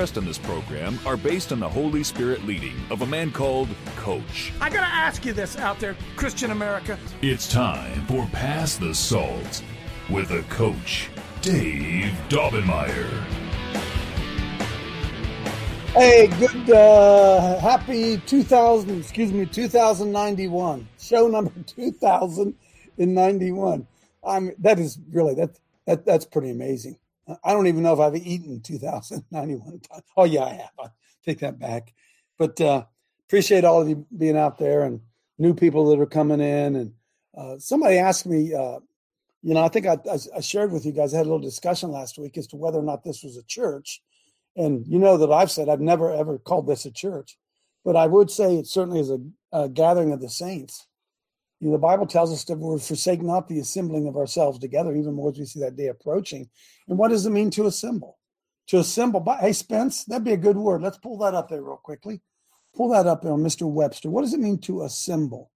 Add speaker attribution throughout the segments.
Speaker 1: in this program are based on the Holy Spirit leading of a man called Coach.
Speaker 2: I gotta ask you this out there, Christian America.
Speaker 1: It's time for Pass the Salt with a coach, Dave Daubenmire.
Speaker 3: Hey, good, uh, happy 2000, excuse me, 2091. Show number 2091. I'm, that is really, that, that, that's pretty amazing. I don't even know if I've eaten 2091 times. Oh, yeah, I have. I take that back. But uh, appreciate all of you being out there and new people that are coming in. And uh, somebody asked me, uh, you know, I think I, I shared with you guys, I had a little discussion last week as to whether or not this was a church. And you know that I've said I've never ever called this a church, but I would say it certainly is a, a gathering of the saints. You know, the Bible tells us that we're forsake not the assembling of ourselves together, even more as we see that day approaching. And what does it mean to assemble? To assemble, by, hey Spence, that'd be a good word. Let's pull that up there real quickly. Pull that up there, Mr. Webster. What does it mean to assemble?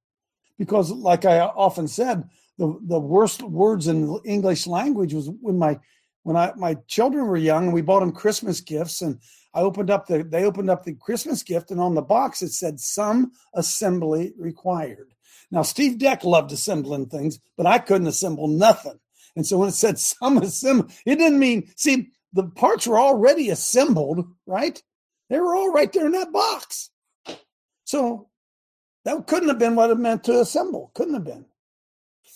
Speaker 3: Because, like I often said, the the worst words in the English language was when my when I my children were young and we bought them Christmas gifts and I opened up the they opened up the Christmas gift and on the box it said some assembly required. Now Steve Deck loved assembling things, but I couldn't assemble nothing. And so when it said some assemble, it didn't mean see the parts were already assembled, right? They were all right there in that box. So that couldn't have been what it meant to assemble. Couldn't have been.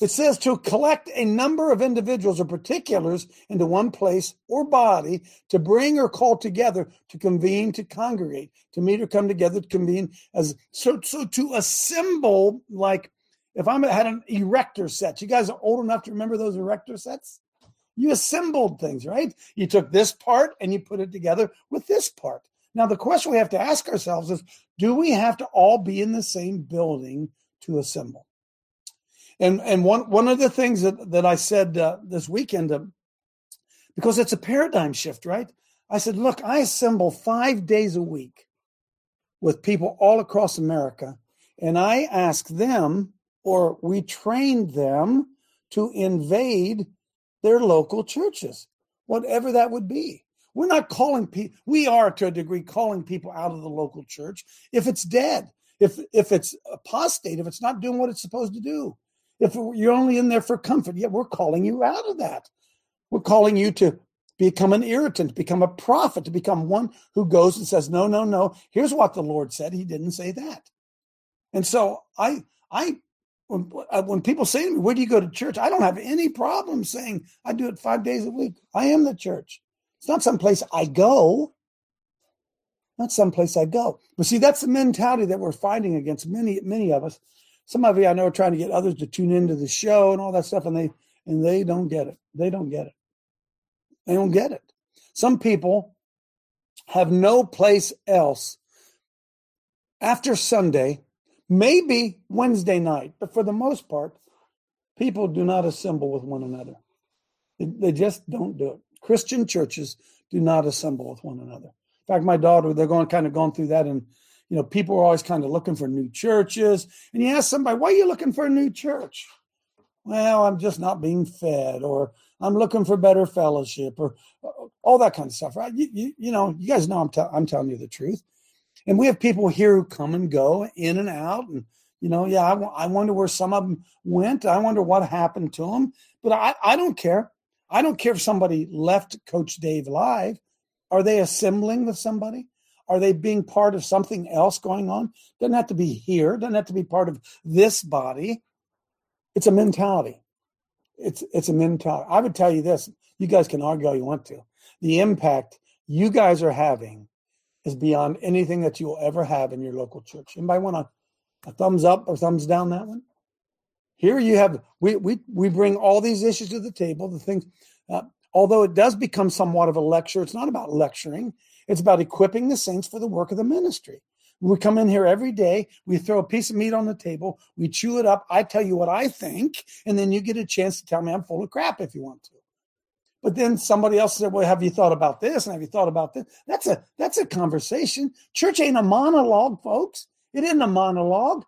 Speaker 3: It says to collect a number of individuals or particulars into one place or body to bring or call together, to convene, to congregate, to meet or come together, to convene as so so to assemble like if I had an erector set, you guys are old enough to remember those erector sets? You assembled things, right? You took this part and you put it together with this part. Now, the question we have to ask ourselves is do we have to all be in the same building to assemble? And and one one of the things that that I said uh, this weekend, uh, because it's a paradigm shift, right? I said, look, I assemble five days a week with people all across America, and I ask them, or we train them to invade their local churches, whatever that would be. We're not calling people. We are to a degree calling people out of the local church if it's dead, if if it's apostate, if it's not doing what it's supposed to do. If you're only in there for comfort, yeah, we're calling you out of that. We're calling you to become an irritant, become a prophet, to become one who goes and says, "No, no, no. Here's what the Lord said. He didn't say that." And so I, I, when, uh, when people say to me, "Where do you go to church?" I don't have any problem saying I do it five days a week. I am the church. It's not someplace I go. Not someplace I go. But see, that's the mentality that we're fighting against. Many, many of us some of you I know are trying to get others to tune into the show and all that stuff, and they and they don't get it. They don't get it. They don't get it. Some people have no place else after Sunday, maybe Wednesday night, but for the most part, people do not assemble with one another. They, just don't do it. Christian churches do not assemble with one another. In fact, my daughter, they're going kind of going through that in you know, people are always kind of looking for new churches. And you ask somebody, why are you looking for a new church? Well, I'm just not being fed, or I'm looking for better fellowship, or uh, all that kind of stuff, right? You, you, you know, you guys know I'm, t- I'm telling you the truth. And we have people here who come and go in and out. And, you know, yeah, I, w- I wonder where some of them went. I wonder what happened to them. But I, I don't care. I don't care if somebody left Coach Dave live. Are they assembling with somebody? Are they being part of something else going on? Doesn't have to be here, doesn't have to be part of this body. It's a mentality. It's it's a mentality. I would tell you this. You guys can argue all you want to. The impact you guys are having is beyond anything that you'll ever have in your local church. Anybody want a, a thumbs up or thumbs down that one? Here you have we we we bring all these issues to the table. The things uh, although it does become somewhat of a lecture, it's not about lecturing. It's about equipping the saints for the work of the ministry. We come in here every day. We throw a piece of meat on the table. We chew it up. I tell you what I think, and then you get a chance to tell me I'm full of crap if you want to. But then somebody else said, "Well, have you thought about this? And have you thought about this?" That's a that's a conversation. Church ain't a monologue, folks. It isn't a monologue.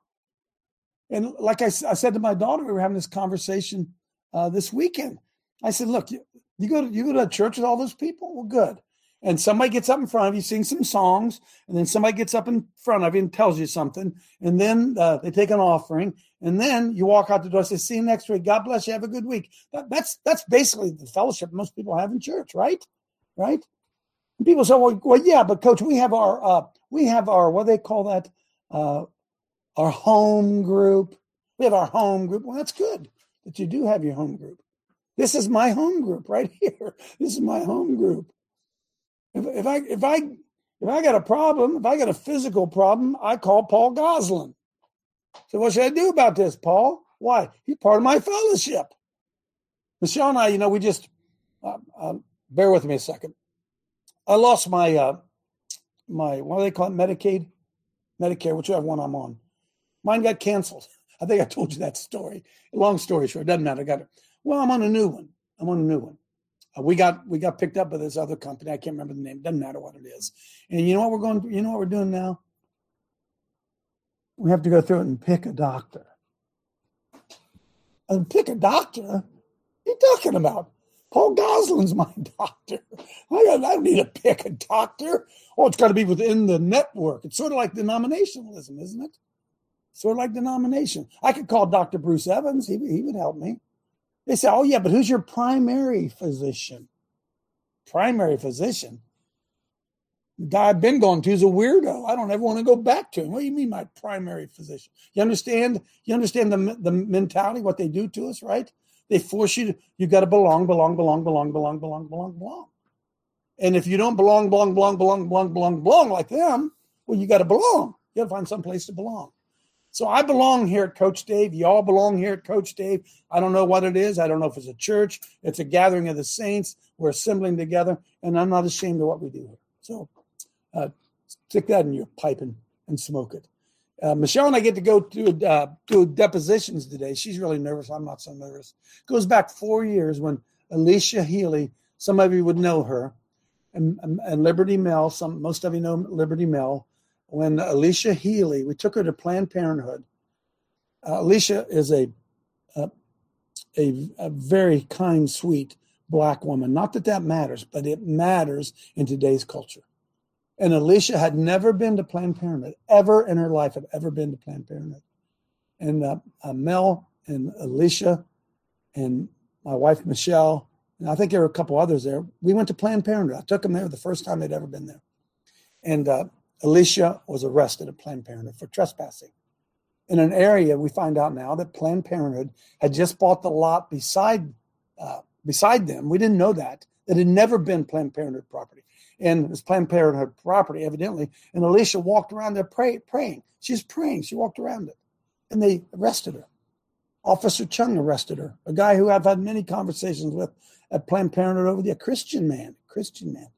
Speaker 3: And like I, I said to my daughter, we were having this conversation uh, this weekend. I said, "Look, you, you go to you go to church with all those people. Well, good and somebody gets up in front of you, sings some songs, and then somebody gets up in front of you and tells you something, and then uh, they take an offering, and then you walk out the door say, "See you next week. God bless you. Have a good week." That, that's that's basically the fellowship most people have in church, right? Right? And people say, "Well, well, yeah, but coach, we have our uh, we have our what do they call that uh, our home group. We have our home group. Well, that's good that you do have your home group. This is my home group right here. This is my home group." If, if I if I if I got a problem, if I got a physical problem, I call Paul Goslin. So what should I do about this, Paul? Why? He's part of my fellowship. Michelle and I, you know, we just uh, uh, bear with me a second. I lost my uh, my what do they call it? Medicaid, Medicare, whichever one I'm on. Mine got canceled. I think I told you that story. Long story short, doesn't matter. I got it. Well, I'm on a new one. I'm on a new one. Uh, we got we got picked up by this other company. I can't remember the name. Doesn't matter what it is. And you know what we're going. You know what we're doing now. We have to go through it and pick a doctor. And pick a doctor. What are you talking about? Paul Goslin's my doctor. I don't, I don't need to pick a doctor. Oh, it's got to be within the network. It's sort of like denominationalism, isn't it? Sort of like denomination. I could call Dr. Bruce Evans. He, he would help me. They say, oh, yeah, but who's your primary physician? Primary physician? The guy I've been going to is a weirdo. I don't ever want to go back to him. What do you mean, my primary physician? You understand? You understand the, the mentality, what they do to us, right? They force you to, you got to belong, belong, belong, belong, belong, belong, belong, belong. And if you don't belong, belong, belong, belong, belong, belong, belong like them, well, you got to belong. You got to find some place to belong. So I belong here at Coach Dave. You all belong here at Coach Dave. I don't know what it is. I don't know if it's a church. It's a gathering of the saints. We're assembling together, and I'm not ashamed of what we do here. So uh, stick that in your pipe and, and smoke it. Uh, Michelle and I get to go to uh, do depositions today. She's really nervous. I'm not so nervous. Goes back four years when Alicia Healy, some of you would know her, and, and Liberty Mel. Some most of you know Liberty Mel when Alicia Healy, we took her to Planned Parenthood. Uh, Alicia is a, a, a a very kind, sweet black woman. Not that that matters, but it matters in today's culture. And Alicia had never been to Planned Parenthood, ever in her life had ever been to Planned Parenthood. And uh, uh, Mel and Alicia and my wife Michelle, and I think there were a couple others there. We went to Planned Parenthood. I took them there the first time they'd ever been there. And uh, Alicia was arrested at Planned Parenthood for trespassing. In an area, we find out now that Planned Parenthood had just bought the lot beside uh, beside them. We didn't know that. It had never been Planned Parenthood property. And it was Planned Parenthood property, evidently. And Alicia walked around there pray, praying. She's praying. She walked around it. And they arrested her. Officer Chung arrested her, a guy who I've had many conversations with at Planned Parenthood over there, a Christian man, Christian man.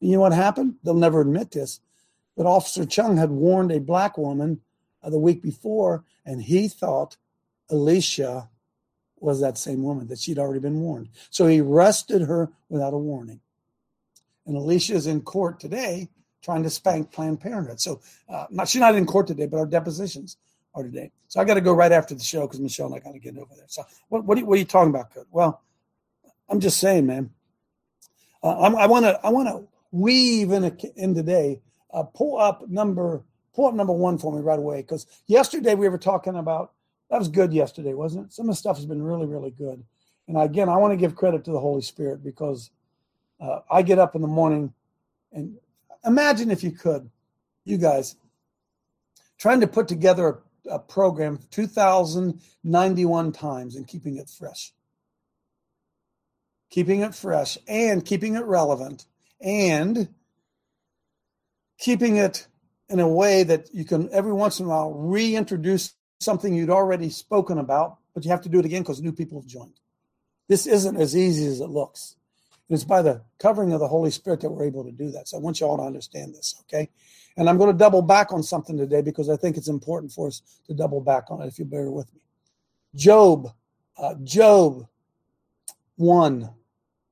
Speaker 3: And you know what happened? They'll never admit this. But Officer Chung had warned a black woman uh, the week before, and he thought Alicia was that same woman that she'd already been warned. So he arrested her without a warning. And Alicia is in court today trying to spank Planned Parenthood. So uh, not, she's not in court today, but our depositions are today. So I got to go right after the show because Michelle and I got to get over there. So what, what, are, you, what are you talking about, Coach? Well, I'm just saying, man. Uh, i want to I want to weave in, a, in today uh, pull up number pull up number one for me right away because yesterday we were talking about that was good yesterday, wasn't it? Some of the stuff has been really, really good. And again, I want to give credit to the Holy Spirit because uh, I get up in the morning and imagine if you could, you guys, trying to put together a, a program 2,091 times and keeping it fresh. Keeping it fresh and keeping it relevant and keeping it in a way that you can every once in a while reintroduce something you'd already spoken about, but you have to do it again because new people have joined. This isn't as easy as it looks. And it's by the covering of the Holy Spirit that we're able to do that. So I want you all to understand this, okay? And I'm going to double back on something today because I think it's important for us to double back on it if you bear with me. Job, uh, Job 1,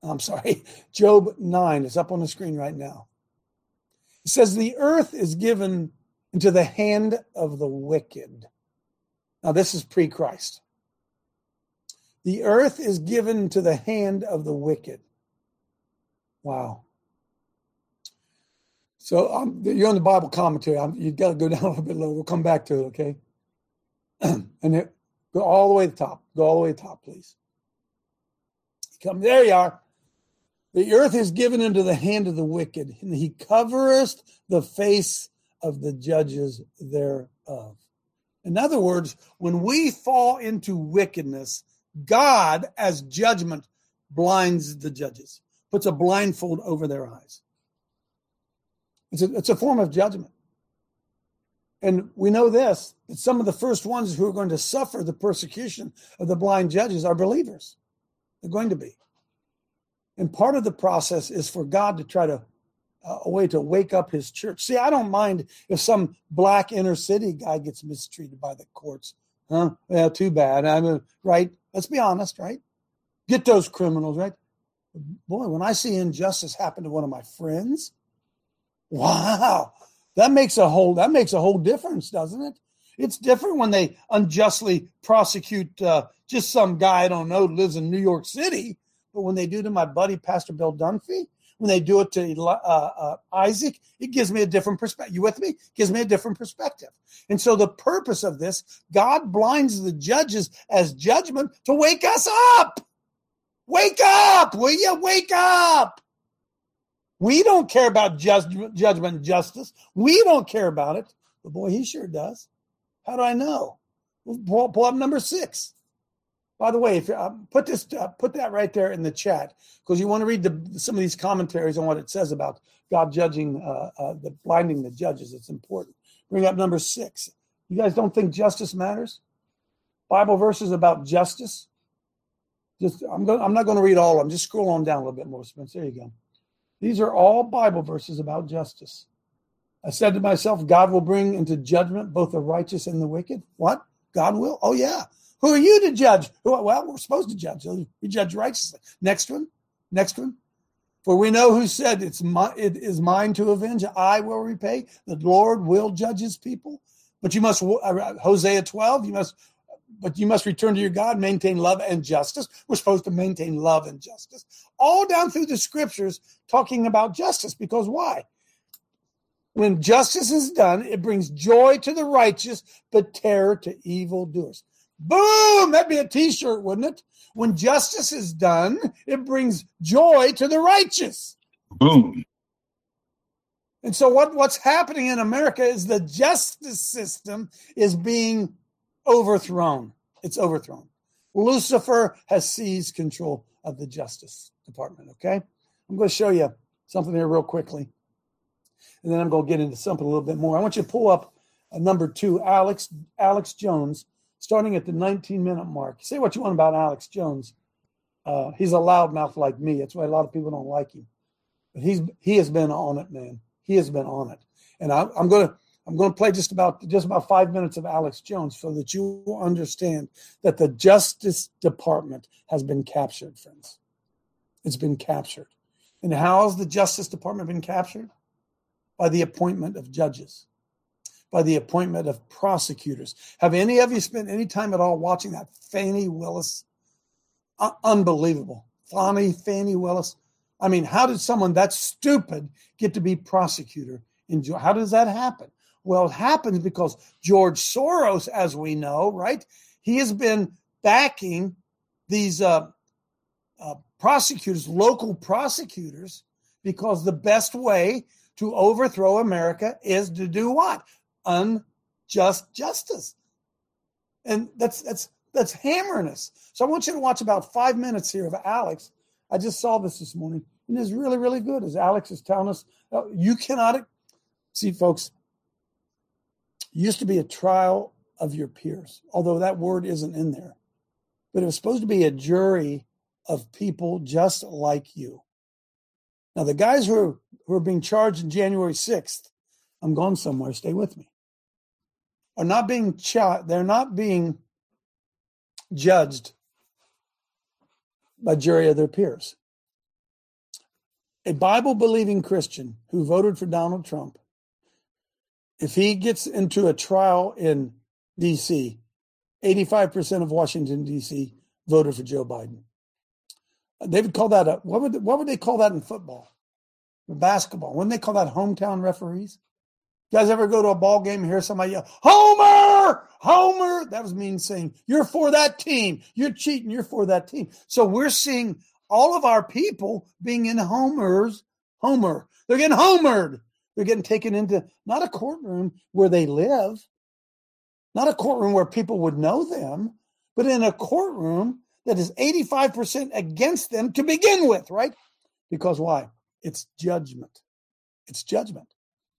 Speaker 3: I'm sorry, Job 9 is up on the screen right now. It says, The earth is given into the hand of the wicked. Now, this is pre Christ. The earth is given to the hand of the wicked. Wow. So um, you're on the Bible commentary. I'm, you've got to go down a little bit lower. We'll come back to it, okay? and it, go all the way to the top. Go all the way to the top, please. Come there you are. The earth is given into the hand of the wicked, and he covereth the face of the judges thereof. In other words, when we fall into wickedness, God, as judgment, blinds the judges, puts a blindfold over their eyes. It's a, it's a form of judgment. And we know this that some of the first ones who are going to suffer the persecution of the blind judges are believers. They're going to be. And part of the process is for God to try to uh, a way to wake up his church. See, I don't mind if some black inner city guy gets mistreated by the courts. Huh? Yeah, too bad. I mean, right? Let's be honest, right? Get those criminals, right? Boy, when I see injustice happen to one of my friends, wow, that makes a whole that makes a whole difference, doesn't it? It's different when they unjustly prosecute uh, just some guy I don't know lives in New York City, but when they do to my buddy Pastor Bill Dunphy, when they do it to uh, uh, Isaac, it gives me a different perspective. You with me? It gives me a different perspective. And so the purpose of this, God blinds the judges as judgment to wake us up. Wake up, will you? Wake up. We don't care about judgment, judgment and justice. We don't care about it. But boy, he sure does. How do I know? Pull, pull up number six. By the way, if uh, put this, uh, put that right there in the chat because you want to read the, some of these commentaries on what it says about God judging, uh, uh, the blinding the judges. It's important. Bring up number six. You guys don't think justice matters? Bible verses about justice. Just I'm going. I'm not going to read all of them. Just scroll on down a little bit more, Spence. There you go. These are all Bible verses about justice. I said to myself, God will bring into judgment both the righteous and the wicked. What? God will? Oh yeah. Who are you to judge? Well, we're supposed to judge. We judge righteously. Next one. Next one. For we know who said it's my, it is mine to avenge. I will repay. The Lord will judge his people. But you must uh, Hosea 12, you must but you must return to your God, maintain love and justice. We're supposed to maintain love and justice. All down through the scriptures talking about justice because why? When justice is done, it brings joy to the righteous, but terror to evildoers. Boom! That'd be a t shirt, wouldn't it? When justice is done, it brings joy to the righteous.
Speaker 4: Boom.
Speaker 3: And so what, what's happening in America is the justice system is being overthrown. It's overthrown. Lucifer has seized control of the Justice Department. Okay. I'm going to show you something here real quickly. And then I'm going to get into something a little bit more. I want you to pull up uh, number two, Alex Alex Jones starting at the 19 minute mark. Say what you want about Alex Jones. Uh, he's a loudmouth like me. That's why a lot of people don't like him. But he's he has been on it, man. He has been on it. And I, I'm to I'm to play just about just about five minutes of Alex Jones so that you understand that the Justice Department has been captured, friends. It's been captured. And how has the Justice Department been captured? By the appointment of judges by the appointment of prosecutors. Have any of you spent any time at all watching that Fani Willis? Uh, unbelievable. Fannie, Fani Willis. I mean, how did someone that stupid get to be prosecutor? In, how does that happen? Well, it happens because George Soros, as we know, right? He has been backing these uh, uh, prosecutors, local prosecutors, because the best way to overthrow America is to do what? Unjust justice. And that's that's that's hammering us. So I want you to watch about five minutes here of Alex. I just saw this this morning, and it's really, really good. As Alex is telling us, you cannot see, folks. Used to be a trial of your peers, although that word isn't in there, but it was supposed to be a jury of people just like you. Now, the guys who are, who are being charged in January 6th, I'm going somewhere, stay with me, are not being ch- they're not being judged by jury of their peers. A Bible believing Christian who voted for Donald Trump, if he gets into a trial in D.C., 85% of Washington, D.C. voted for Joe Biden. They would call that a what would what would they call that in football? Basketball. Wouldn't they call that hometown referees? You guys ever go to a ball game and hear somebody yell, Homer! Homer! That was mean saying, You're for that team. You're cheating. You're for that team. So we're seeing all of our people being in homers, Homer. They're getting homered. They're getting taken into not a courtroom where they live, not a courtroom where people would know them, but in a courtroom that is 85% against them to begin with, right? Because why? It's judgment. It's judgment.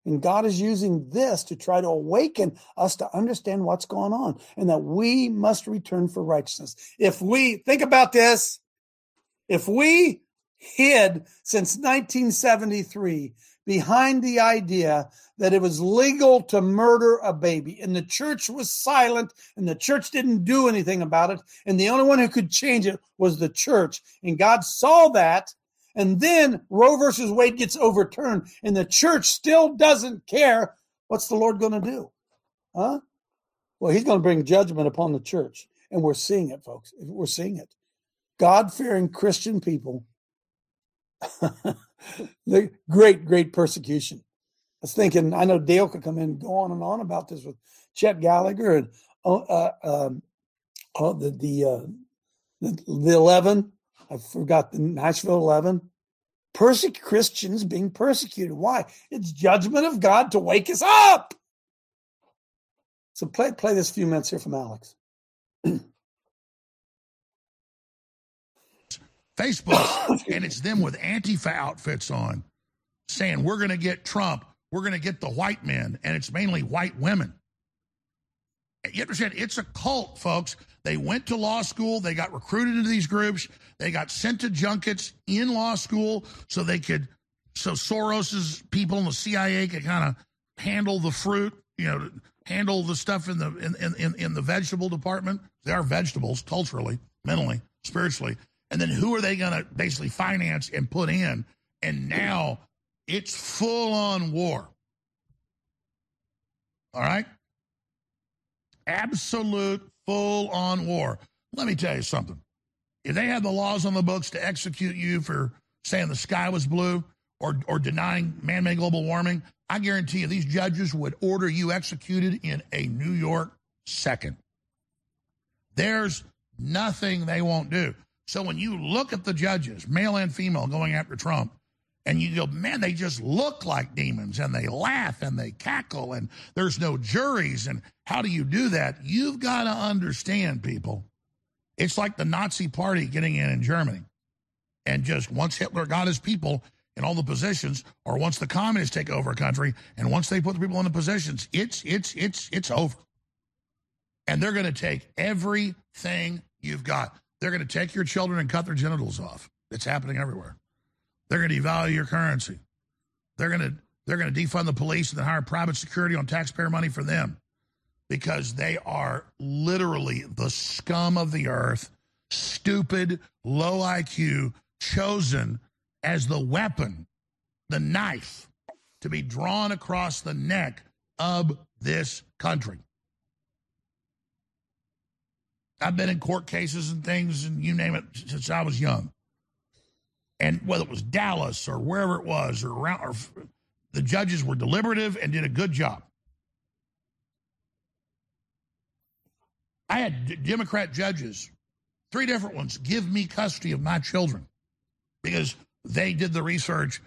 Speaker 3: And God is using this to try to awaken us to understand what's going on and that we must return for righteousness. If we think about this, if we hid since 1973 behind the idea that it was legal to murder a baby and the church was silent and the church didn't do anything about it and the only one who could change it was the church and God saw that and then Roe versus Wade gets overturned and the church still doesn't care, what's the Lord going to do? Huh? Well, he's going to bring judgment upon the church. And we're seeing it, folks. We're seeing it. God fearing Christian people, the great, great persecution. I was thinking, I know Dale could come in and go on and on about this with Chet Gallagher and uh, uh, um, uh, the the, uh, the the eleven I forgot the Nashville 11. Persec- Christians being persecuted. Why? It's judgment of God to wake us up. So play play this few minutes here from Alex.
Speaker 4: Facebook, and it's them with Antifa outfits on saying, We're going to get Trump. We're going to get the white men. And it's mainly white women. You understand? It's a cult, folks. They went to law school. They got recruited into these groups. They got sent to junkets in law school so they could, so Soros's people in the CIA could kind of handle the fruit, you know, handle the stuff in the in, in, in the vegetable department. They are vegetables culturally, mentally, spiritually. And then who are they going to basically finance and put in? And now it's full on war. All right? absolute full on war. Let me tell you something. If they had the laws on the books to execute you for saying the sky was blue or, or denying man made global warming, I guarantee you these judges would order you executed in a New York second. There's nothing they won't do. So when you look at the judges, male and female, going after Trump, and you go, man, they just look like demons and they laugh and they cackle and there's no juries. And how do you do that? You've got to understand, people. It's like the Nazi party getting in in Germany. And just once Hitler got his people in all the positions, or once the communists take over a country, and once they put the people in the positions, it's it's it's it's over. And they're going to take everything you've got. They're going to take your children and cut their genitals off. It's happening everywhere. They're going to devalue your currency. They're going to they're going to defund the police and then hire private security on taxpayer money for them because they are literally the scum of the earth, stupid, low IQ, chosen as the weapon, the knife to be drawn across the neck of this country. I've been in court cases and things, and you name it, since I was young and whether it was Dallas or wherever it was, or around, or the judges were deliberative and did a good job. I had Democrat judges, three different ones, give me custody of my children because they did the research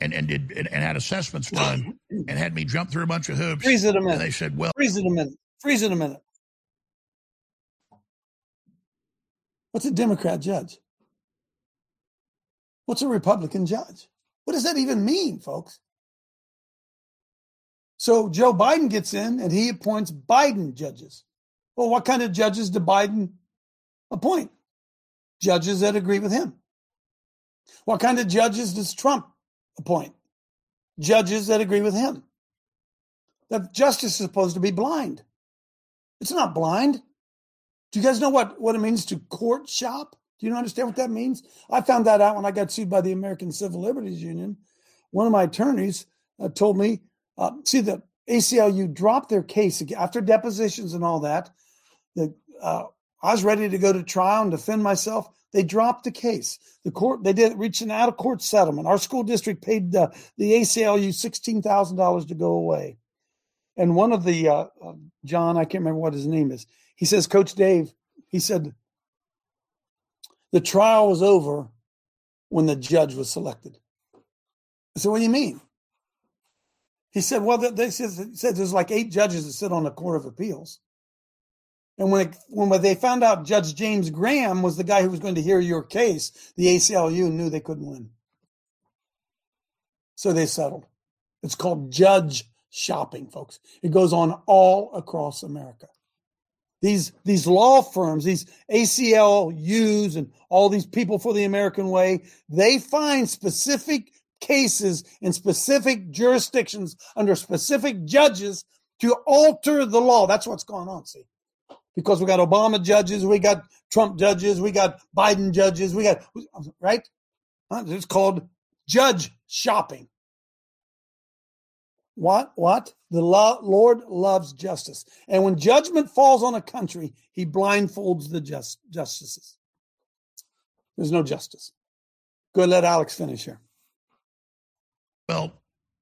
Speaker 4: and, and did and, and had assessments done and had me jump through a bunch of hoops.
Speaker 3: Freeze it a minute.
Speaker 4: And they said, "Well,
Speaker 3: freeze it a minute. Freeze it a minute." What's a Democrat judge? What's a Republican judge? What does that even mean, folks? So Joe Biden gets in and he appoints Biden judges. Well, what kind of judges did Biden appoint? Judges that agree with him. What kind of judges does Trump appoint judges that agree with him. That justice is supposed to be blind. It's not blind. Do you guys know what, what it means to court shop? Do you understand what that means? I found that out when I got sued by the American Civil Liberties Union. One of my attorneys uh, told me, uh, see, the ACLU dropped their case after depositions and all that. The, uh, I was ready to go to trial and defend myself. They dropped the case. The court they did reach an out of court settlement. Our school district paid the, the ACLU sixteen thousand dollars to go away. And one of the uh, uh, John, I can't remember what his name is. He says, Coach Dave, he said, the trial was over when the judge was selected. I said, what do you mean? He said, well, they said, there's like eight judges that sit on the Court of Appeals. And when, it, when they found out Judge James Graham was the guy who was going to hear your case, the ACLU knew they couldn't win. So they settled. It's called judge shopping, folks. It goes on all across America. These, these law firms, these ACLUs and all these people for the American way, they find specific cases in specific jurisdictions under specific judges to alter the law. That's what's going on, see because we got Obama judges, we got Trump judges, we got Biden judges, we got right. It's called judge shopping. What? What? The lo- Lord loves justice, and when judgment falls on a country, He blindfolds the just justices. There's no justice. Go let Alex finish here.
Speaker 4: Well,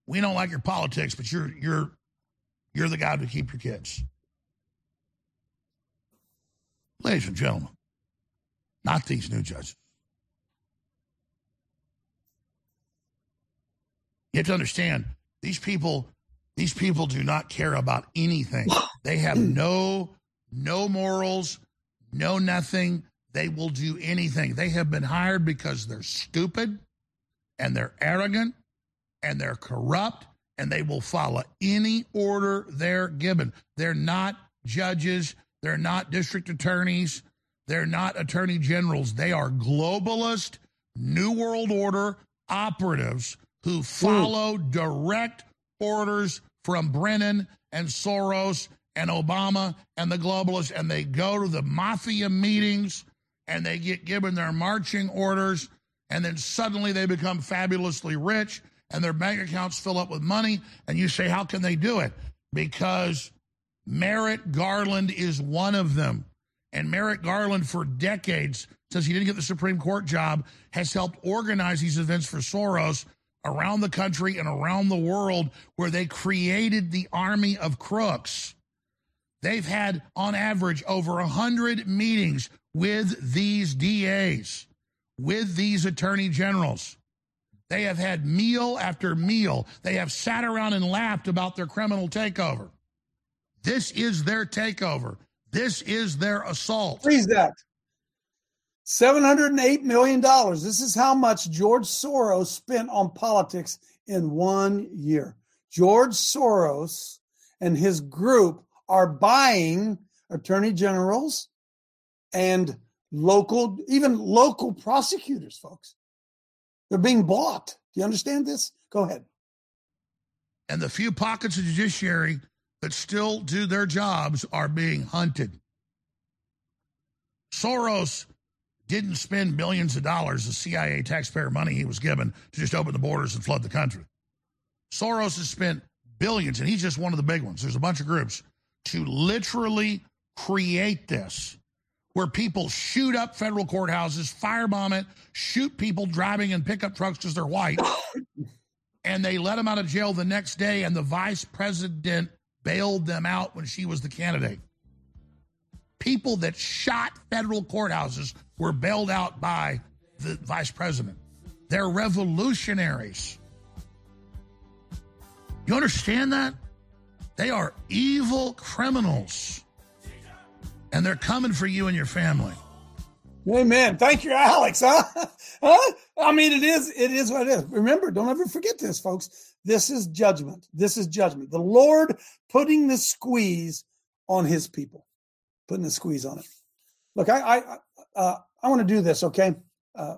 Speaker 4: we don't like your politics, but you're you're you're the guy to keep your kids. Ladies and gentlemen, not these new judges. You have to understand these people these people do not care about anything. They have no no morals, no nothing. They will do anything. They have been hired because they're stupid and they're arrogant and they're corrupt and they will follow any order they're given. They're not judges they're not district attorneys. They're not attorney generals. They are globalist, New World Order operatives who follow direct orders from Brennan and Soros and Obama and the globalists, and they go to the mafia meetings and they get given their marching orders, and then suddenly they become fabulously rich and their bank accounts fill up with money. And you say, How can they do it? Because Merrick Garland is one of them. And Merrick Garland, for decades, since he didn't get the Supreme Court job, has helped organize these events for Soros around the country and around the world where they created the army of crooks. They've had, on average, over 100 meetings with these DAs, with these attorney generals. They have had meal after meal. They have sat around and laughed about their criminal takeover. This is their takeover. This is their assault.
Speaker 3: Freeze that. $708 million. This is how much George Soros spent on politics in one year. George Soros and his group are buying attorney generals and local, even local prosecutors, folks. They're being bought. Do you understand this? Go ahead.
Speaker 4: And the few pockets of judiciary that still do their jobs are being hunted. Soros didn't spend millions of dollars of CIA taxpayer money he was given to just open the borders and flood the country. Soros has spent billions, and he's just one of the big ones. There's a bunch of groups to literally create this where people shoot up federal courthouses, firebomb it, shoot people driving in pickup trucks because they're white, and they let them out of jail the next day, and the vice president bailed them out when she was the candidate. People that shot federal courthouses were bailed out by the vice president. They're revolutionaries. You understand that? They are evil criminals. And they're coming for you and your family.
Speaker 3: Amen. Thank you, Alex. Huh? huh? I mean, it is, it is what it is. Remember, don't ever forget this, folks. This is judgment. This is judgment. The Lord putting the squeeze on his people, putting the squeeze on it. Look, I I uh, I want to do this, okay? Uh,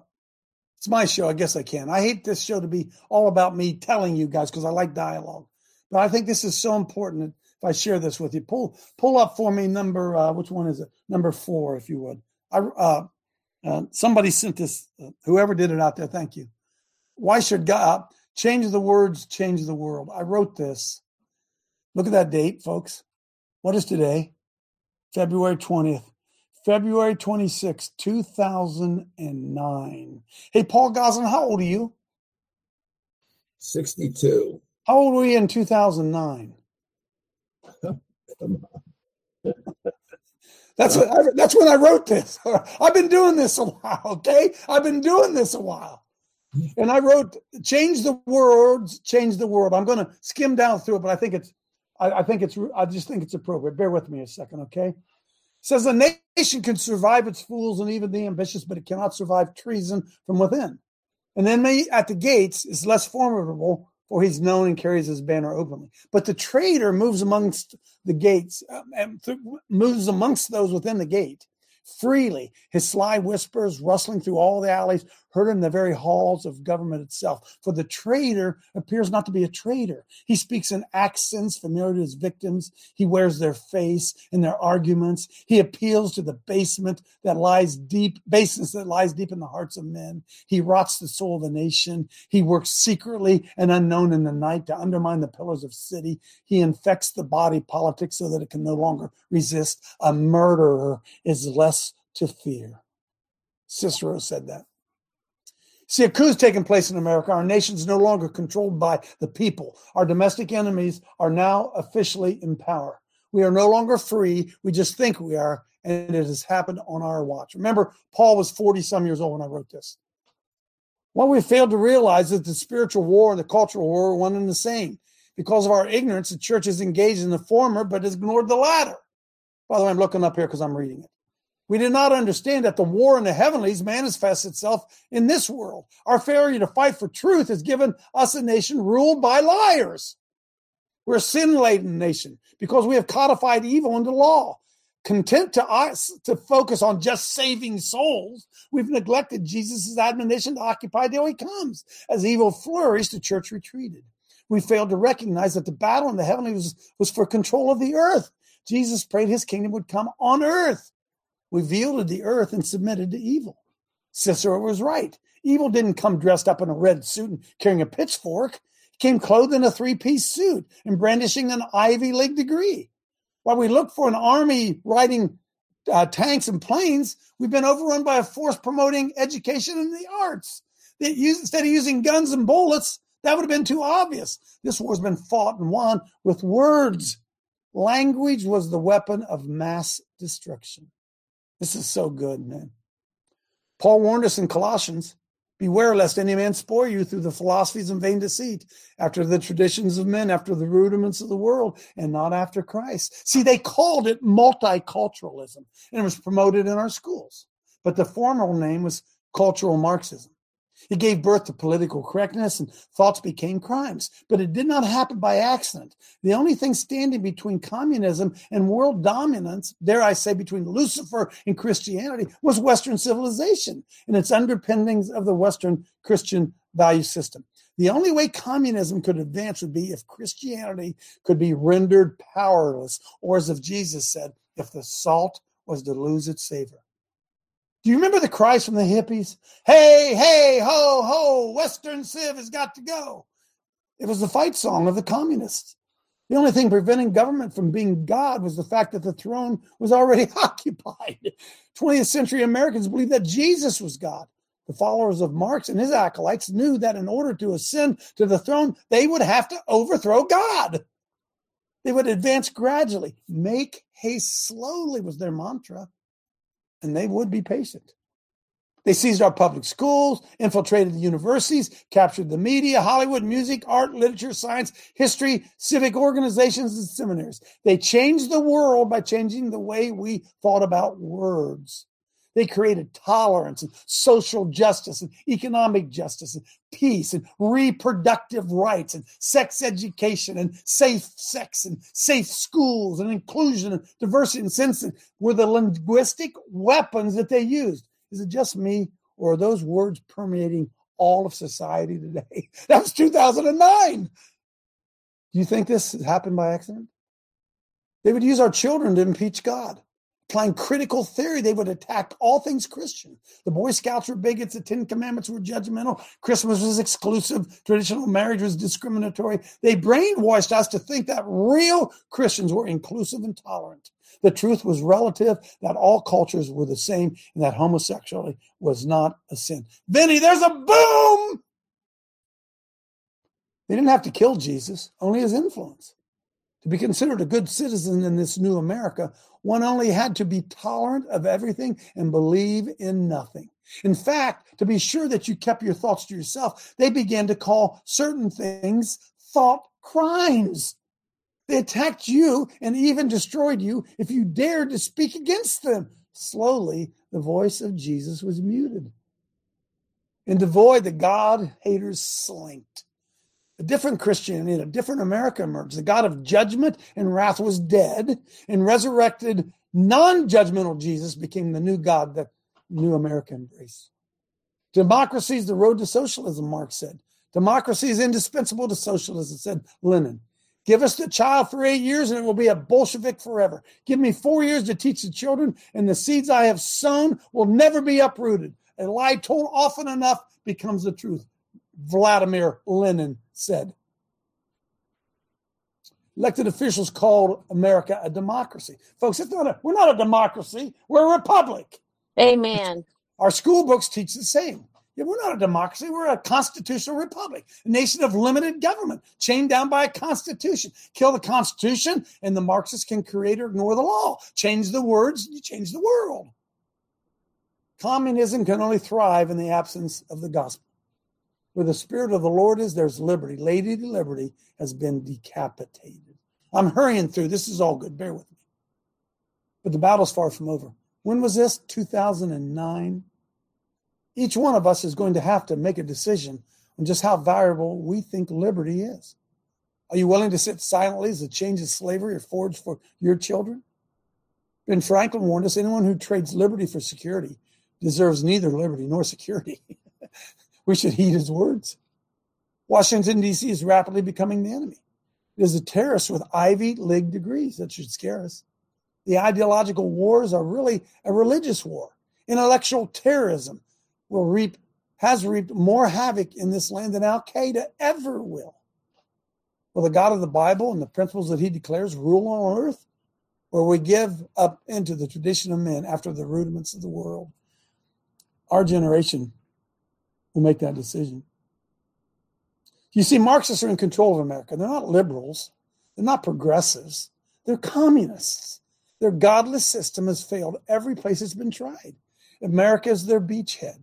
Speaker 3: It's my show. I guess I can. I hate this show to be all about me telling you guys because I like dialogue. But I think this is so important if I share this with you. Pull pull up for me number uh, which one is it? Number four, if you would. I uh, uh, somebody sent this. Uh, whoever did it out there, thank you. Why should God change the words, change the world? I wrote this. Look at that date, folks. What is today? February 20th. February 26, 2009. Hey, Paul Goslin, how old are you?
Speaker 5: 62.
Speaker 3: How old were you in 2009? That's what I, that's when I wrote this. I've been doing this a while, okay? I've been doing this a while. And I wrote change the words, change the world. I'm going to skim down through it, but I think it's I, I think it's I just think it's appropriate. Bear with me a second, okay? Says a nation can survive its fools and even the ambitious, but it cannot survive treason from within. And then at the gates is less formidable for he's known and carries his banner openly. But the traitor moves amongst the gates, um, and th- moves amongst those within the gate freely, his sly whispers rustling through all the alleys, heard in the very halls of government itself. For the traitor appears not to be a traitor. He speaks in accents familiar to his victims. He wears their face in their arguments. He appeals to the basement that lies deep, basements that lies deep in the hearts of men. He rots the soul of the nation. He works secretly and unknown in the night to undermine the pillars of city. He infects the body politic so that it can no longer resist. A murderer is less to fear. Cicero said that. See, a coup is taking place in America. Our nation is no longer controlled by the people. Our domestic enemies are now officially in power. We are no longer free. We just think we are, and it has happened on our watch. Remember, Paul was 40 some years old when I wrote this. What we failed to realize is the spiritual war and the cultural war are one and the same. Because of our ignorance, the church is engaged in the former but has ignored the latter. By the way, I'm looking up here because I'm reading it. We did not understand that the war in the heavenlies manifests itself in this world. Our failure to fight for truth has given us a nation ruled by liars. We're a sin laden nation because we have codified evil into law. Content to us to focus on just saving souls, we've neglected Jesus' admonition to occupy till he comes. As evil flourished, the church retreated. We failed to recognize that the battle in the heavenlies was, was for control of the earth. Jesus prayed his kingdom would come on earth we yielded the earth and submitted to evil. Cicero was right. Evil didn't come dressed up in a red suit and carrying a pitchfork. He came clothed in a three piece suit and brandishing an Ivy League degree. While we look for an army riding uh, tanks and planes, we've been overrun by a force promoting education and the arts. That use, instead of using guns and bullets, that would have been too obvious. This war's been fought and won with words. Language was the weapon of mass destruction. This is so good, man. Paul warned us in Colossians Beware lest any man spoil you through the philosophies and vain deceit, after the traditions of men, after the rudiments of the world, and not after Christ. See, they called it multiculturalism, and it was promoted in our schools. But the formal name was cultural Marxism. It gave birth to political correctness and thoughts became crimes. But it did not happen by accident. The only thing standing between communism and world dominance, dare I say, between Lucifer and Christianity, was Western civilization and its underpinnings of the Western Christian value system. The only way communism could advance would be if Christianity could be rendered powerless, or as if Jesus said, if the salt was to lose its savor. Do you remember the cries from the hippies? Hey, hey, ho, ho, Western Civ has got to go. It was the fight song of the communists. The only thing preventing government from being God was the fact that the throne was already occupied. 20th century Americans believed that Jesus was God. The followers of Marx and his acolytes knew that in order to ascend to the throne, they would have to overthrow God. They would advance gradually. Make haste slowly was their mantra and they would be patient. They seized our public schools, infiltrated the universities, captured the media, Hollywood, music, art, literature, science, history, civic organizations, and seminaries. They changed the world by changing the way we thought about words. They created tolerance and social justice and economic justice and peace and reproductive rights and sex education and safe sex and safe schools and inclusion and diversity and sense were the linguistic weapons that they used. Is it just me Or are those words permeating all of society today? That was 2009. Do you think this happened by accident? They would use our children to impeach God. Applying critical theory, they would attack all things Christian. The Boy Scouts were bigots. The Ten Commandments were judgmental. Christmas was exclusive. Traditional marriage was discriminatory. They brainwashed us to think that real Christians were inclusive and tolerant. The truth was relative, that all cultures were the same, and that homosexuality was not a sin. Vinny, there's a boom! They didn't have to kill Jesus, only his influence. To be considered a good citizen in this new America, one only had to be tolerant of everything and believe in nothing. In fact, to be sure that you kept your thoughts to yourself, they began to call certain things thought crimes. They attacked you and even destroyed you if you dared to speak against them. Slowly, the voice of Jesus was muted. And devoid, the God haters slinked. A different Christianity, a different America emerged. The God of judgment and wrath was dead, and resurrected, non judgmental Jesus became the new God that new America embraced. Democracy is the road to socialism, Marx said. Democracy is indispensable to socialism, said Lenin. Give us the child for eight years and it will be a Bolshevik forever. Give me four years to teach the children, and the seeds I have sown will never be uprooted. A lie told often enough becomes the truth. Vladimir Lenin said. Elected officials called America a democracy. Folks, it's not a, we're not a democracy, we're a republic.
Speaker 5: Amen.
Speaker 3: Our school books teach the same. Yeah, we're not a democracy. We're a constitutional republic, a nation of limited government, chained down by a constitution. Kill the constitution, and the Marxists can create or ignore the law. Change the words, you change the world. Communism can only thrive in the absence of the gospel. Where the spirit of the Lord is, there's liberty. Lady Liberty has been decapitated. I'm hurrying through. This is all good. Bear with me. But the battle's far from over. When was this? 2009. Each one of us is going to have to make a decision on just how valuable we think liberty is. Are you willing to sit silently as the chains of slavery are forged for your children? Ben Franklin warned us anyone who trades liberty for security deserves neither liberty nor security. we should heed his words. Washington, D.C. is rapidly becoming the enemy. It is a terrorist with Ivy League degrees that should scare us. The ideological wars are really a religious war. Intellectual terrorism will reap, has reaped more havoc in this land than Al Qaeda ever will. Will the God of the Bible and the principles that he declares rule on earth? Or we give up into the tradition of men after the rudiments of the world? Our generation will make that decision. You see, Marxists are in control of America. They're not liberals, they're not progressives, they're communists. Their godless system has failed every place it's been tried. America is their beachhead.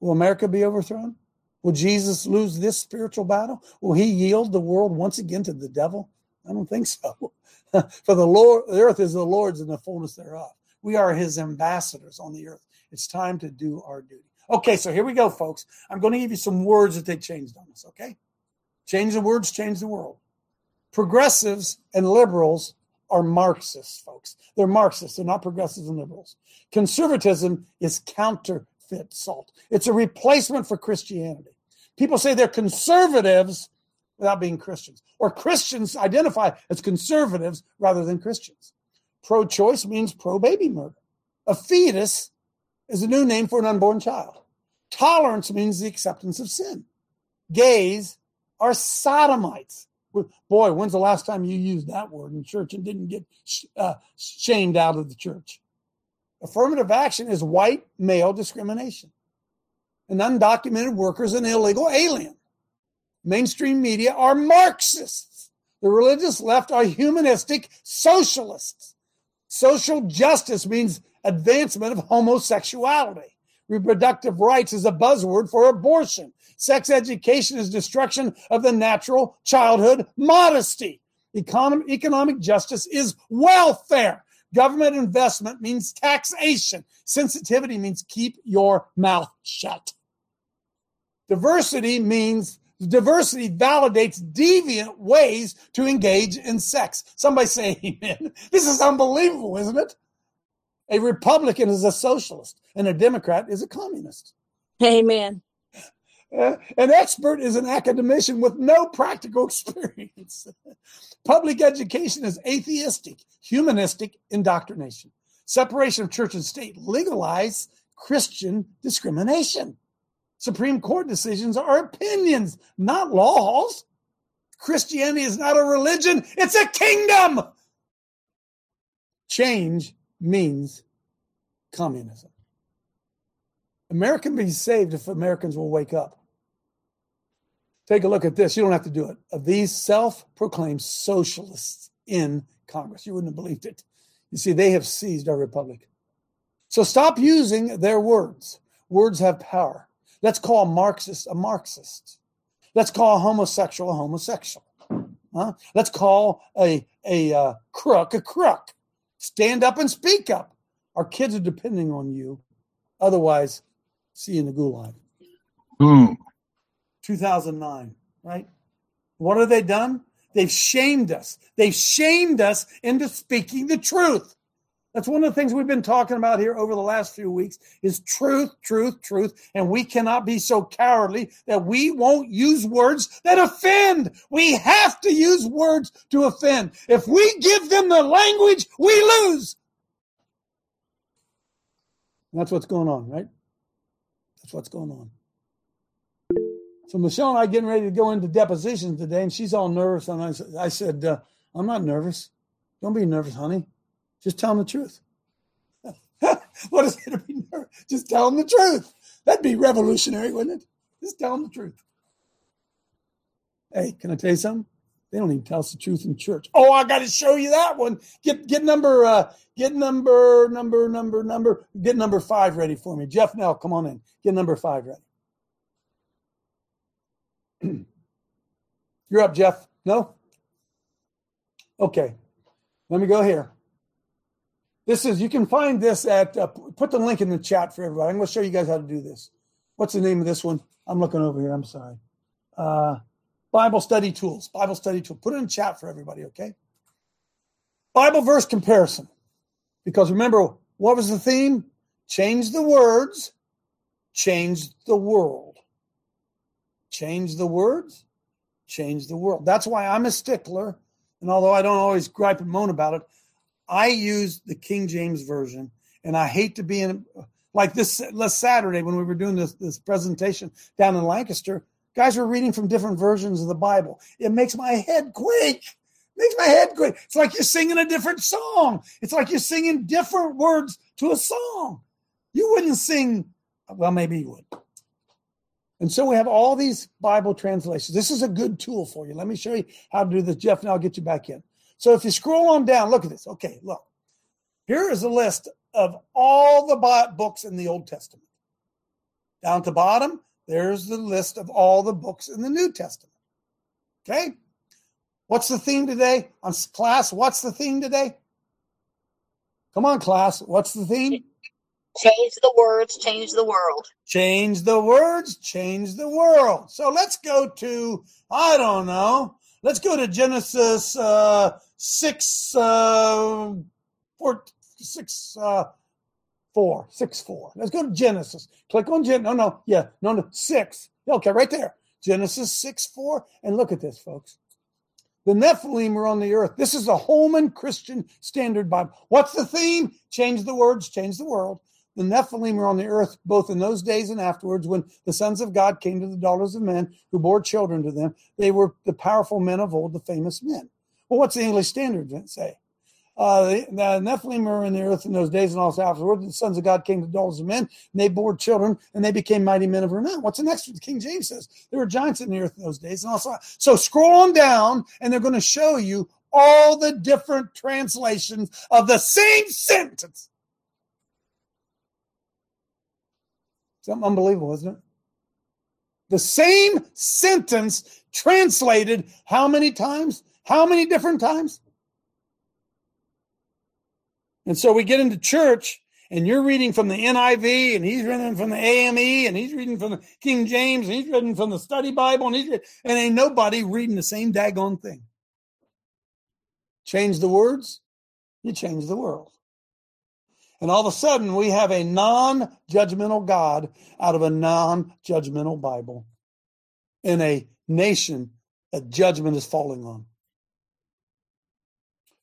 Speaker 3: Will America be overthrown? Will Jesus lose this spiritual battle? Will he yield the world once again to the devil? I don't think so. For the Lord, the earth is the Lord's and the fullness thereof. We are his ambassadors on the earth. It's time to do our duty. Okay, so here we go, folks. I'm going to give you some words that they changed on us, okay? Change the words, change the world. Progressives and liberals are Marxists, folks. They're Marxists. They're not progressives and liberals. Conservatism is counterfeit salt. It's a replacement for Christianity. People say they're conservatives without being Christians, or Christians identify as conservatives rather than Christians. Pro choice means pro baby murder. A fetus is a new name for an unborn child. Tolerance means the acceptance of sin. Gays are sodomites. Boy, when's the last time you used that word in church and didn't get uh, shamed out of the church? Affirmative action is white male discrimination. An undocumented worker is an illegal alien. Mainstream media are Marxists. The religious left are humanistic socialists. Social justice means advancement of homosexuality. Reproductive rights is a buzzword for abortion. Sex education is destruction of the natural childhood modesty. Economic, economic justice is welfare. Government investment means taxation. Sensitivity means keep your mouth shut. Diversity means diversity validates deviant ways to engage in sex. Somebody say amen. This is unbelievable, isn't it? A Republican is a socialist and a Democrat is a communist.
Speaker 5: Amen.
Speaker 3: Uh, an expert is an academician with no practical experience. Public education is atheistic, humanistic indoctrination. Separation of church and state legalize Christian discrimination. Supreme Court decisions are opinions, not laws. Christianity is not a religion, it's a kingdom. Change means communism. America can be saved if Americans will wake up. Take a look at this. You don't have to do it. Of these self proclaimed socialists in Congress, you wouldn't have believed it. You see, they have seized our republic. So stop using their words. Words have power. Let's call a Marxist a Marxist. Let's call a homosexual a homosexual. Huh? Let's call a, a uh, crook a crook. Stand up and speak up. Our kids are depending on you. Otherwise, see you in the gulag. Hmm.
Speaker 4: Boom.
Speaker 3: 2009, right? What have they done? They've shamed us. They've shamed us into speaking the truth. That's one of the things we've been talking about here over the last few weeks is truth, truth, truth. And we cannot be so cowardly that we won't use words that offend. We have to use words to offend. If we give them the language, we lose. that's what's going on, right? That's what's going on. So Michelle and I getting ready to go into depositions today, and she's all nervous. And I, I said, uh, "I'm not nervous. Don't be nervous, honey. Just tell them the truth. what is it to be nervous? Just tell them the truth. That'd be revolutionary, wouldn't it? Just tell them the truth. Hey, can I tell you something? They don't even tell us the truth in church. Oh, I got to show you that one. Get get number uh get number number number number get number five ready for me. Jeff Nell, come on in. Get number five ready. You're up, Jeff. No? Okay. Let me go here. This is, you can find this at, uh, put the link in the chat for everybody. I'm going to show you guys how to do this. What's the name of this one? I'm looking over here. I'm sorry. Uh, Bible study tools. Bible study tool. Put it in chat for everybody, okay? Bible verse comparison. Because remember, what was the theme? Change the words, change the world. Change the words, change the world. That's why I'm a stickler. And although I don't always gripe and moan about it, I use the King James Version. And I hate to be in, like this last Saturday when we were doing this, this presentation down in Lancaster, guys were reading from different versions of the Bible. It makes my head quake. makes my head quake. It's like you're singing a different song. It's like you're singing different words to a song. You wouldn't sing, well, maybe you would. And so we have all these Bible translations. This is a good tool for you. Let me show you how to do this, Jeff, and I'll get you back in. So if you scroll on down, look at this. Okay, look. Here is a list of all the books in the Old Testament. Down to bottom, there's the list of all the books in the New Testament. Okay? What's the theme today? On class, what's the theme today? Come on, class. What's the theme?
Speaker 6: Change the words, change the world.
Speaker 3: Change the words, change the world. So let's go to, I don't know, let's go to Genesis uh, 6, uh, four, six, uh, 4, 6, 4. Let's go to Genesis. Click on Gen. No, no, yeah, no, no, 6. Okay, right there. Genesis 6, 4. And look at this, folks. The Nephilim are on the earth. This is a Holman Christian Standard Bible. What's the theme? Change the words, change the world. The Nephilim were on the earth both in those days and afterwards when the sons of God came to the daughters of men who bore children to them. They were the powerful men of old, the famous men. Well, what's the English Standard say? Uh, the, the Nephilim were in the earth in those days and also afterwards. The sons of God came to the daughters of men, and they bore children, and they became mighty men of renown. What's the next one? King James says there were giants in the earth in those days. And also, so scroll on down, and they're going to show you all the different translations of the same sentence. Something unbelievable, isn't it? The same sentence translated how many times? How many different times? And so we get into church and you're reading from the NIV and he's reading from the AME and he's reading from the King James and he's reading from the study Bible and he's reading, and ain't nobody reading the same daggone thing. Change the words, you change the world. And all of a sudden, we have a non judgmental God out of a non judgmental Bible in a nation that judgment is falling on.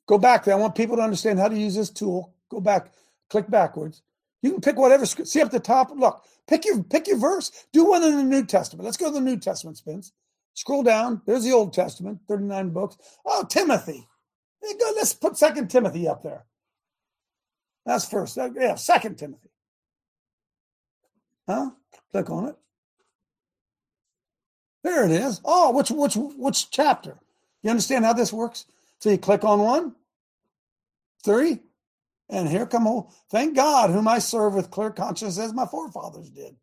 Speaker 3: Go back there. I want people to understand how to use this tool. Go back, click backwards. You can pick whatever. See up the top. Look, pick your pick your verse. Do one in the New Testament. Let's go to the New Testament, Spence. Scroll down. There's the Old Testament, 39 books. Oh, Timothy. Let's put Second Timothy up there. That's first. Uh, yeah, Second Timothy. Huh? Click on it. There it is. Oh, which which which chapter? You understand how this works? So you click on one, three, and here come all. Thank God, whom I serve with clear conscience, as my forefathers did.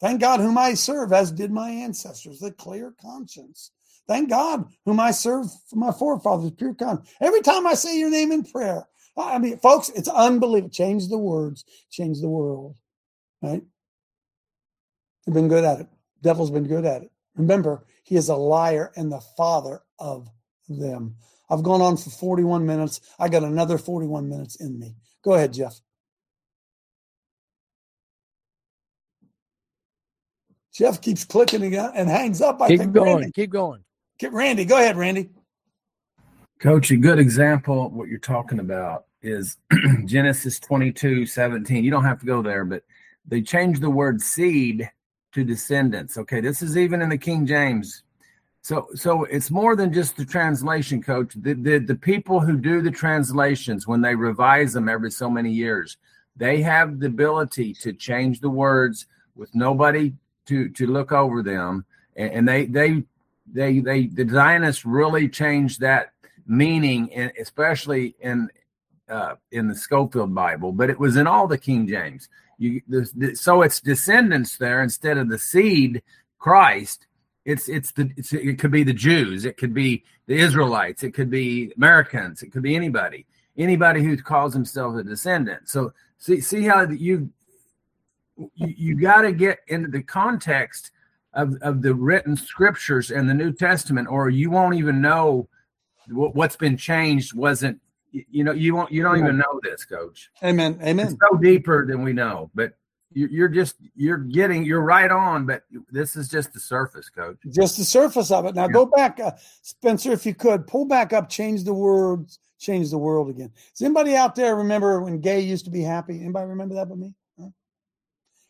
Speaker 3: Thank God, whom I serve, as did my ancestors, the clear conscience. Thank God, whom I serve my forefathers, pure conscience. Every time I say your name in prayer, I mean, folks, it's unbelievable. Change the words, change the world. Right? They've been good at it. Devil's been good at it. Remember, he is a liar and the father of them. I've gone on for 41 minutes. I got another 41 minutes in me. Go ahead, Jeff. Jeff keeps clicking again and hangs up. I
Speaker 5: keep
Speaker 3: think
Speaker 5: going.
Speaker 3: Randy.
Speaker 5: Keep going.
Speaker 3: Get Randy. Go ahead, Randy.
Speaker 7: Coach, a good example of what you're talking about is Genesis 22 17. You don't have to go there, but they changed the word seed to descendants. Okay, this is even in the King James. So, so it's more than just the translation, Coach. The, the the people who do the translations when they revise them every so many years, they have the ability to change the words with nobody to to look over them, and, and they they they they the Zionists really changed that meaning, in, especially in uh, in the Scofield Bible, but it was in all the King James. You, the, so it's descendants there instead of the seed, Christ. It's it's the it's, it could be the Jews, it could be the Israelites, it could be Americans, it could be anybody, anybody who calls himself a descendant. So see see how you you, you got to get into the context of of the written scriptures and the New Testament, or you won't even know what, what's been changed wasn't you know you won't you don't even know this coach.
Speaker 3: Amen. Amen.
Speaker 7: It's so deeper than we know but you're just you're getting you're right on but this is just the surface coach.
Speaker 3: Just the surface of it. Now yeah. go back uh, spencer if you could pull back up change the words change the world again. Does anybody out there remember when gay used to be happy? Anybody remember that but me? Huh?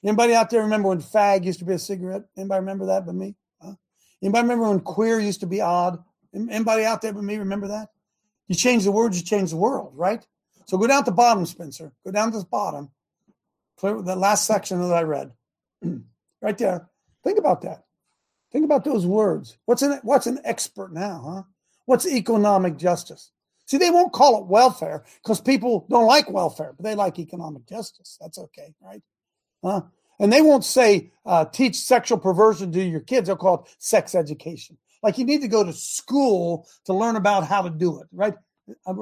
Speaker 3: anybody out there remember when fag used to be a cigarette? Anybody remember that but me? Huh? anybody remember when queer used to be odd anybody out there but me remember that you change the words, you change the world, right? So go down to the bottom, Spencer. Go down to the bottom. Clear the last section that I read. right there. Think about that. Think about those words. What's an what's an expert now, huh? What's economic justice? See, they won't call it welfare because people don't like welfare, but they like economic justice. That's okay, right? Huh? And they won't say uh, teach sexual perversion to your kids. They'll call it sex education. Like you need to go to school to learn about how to do it, right? Uh,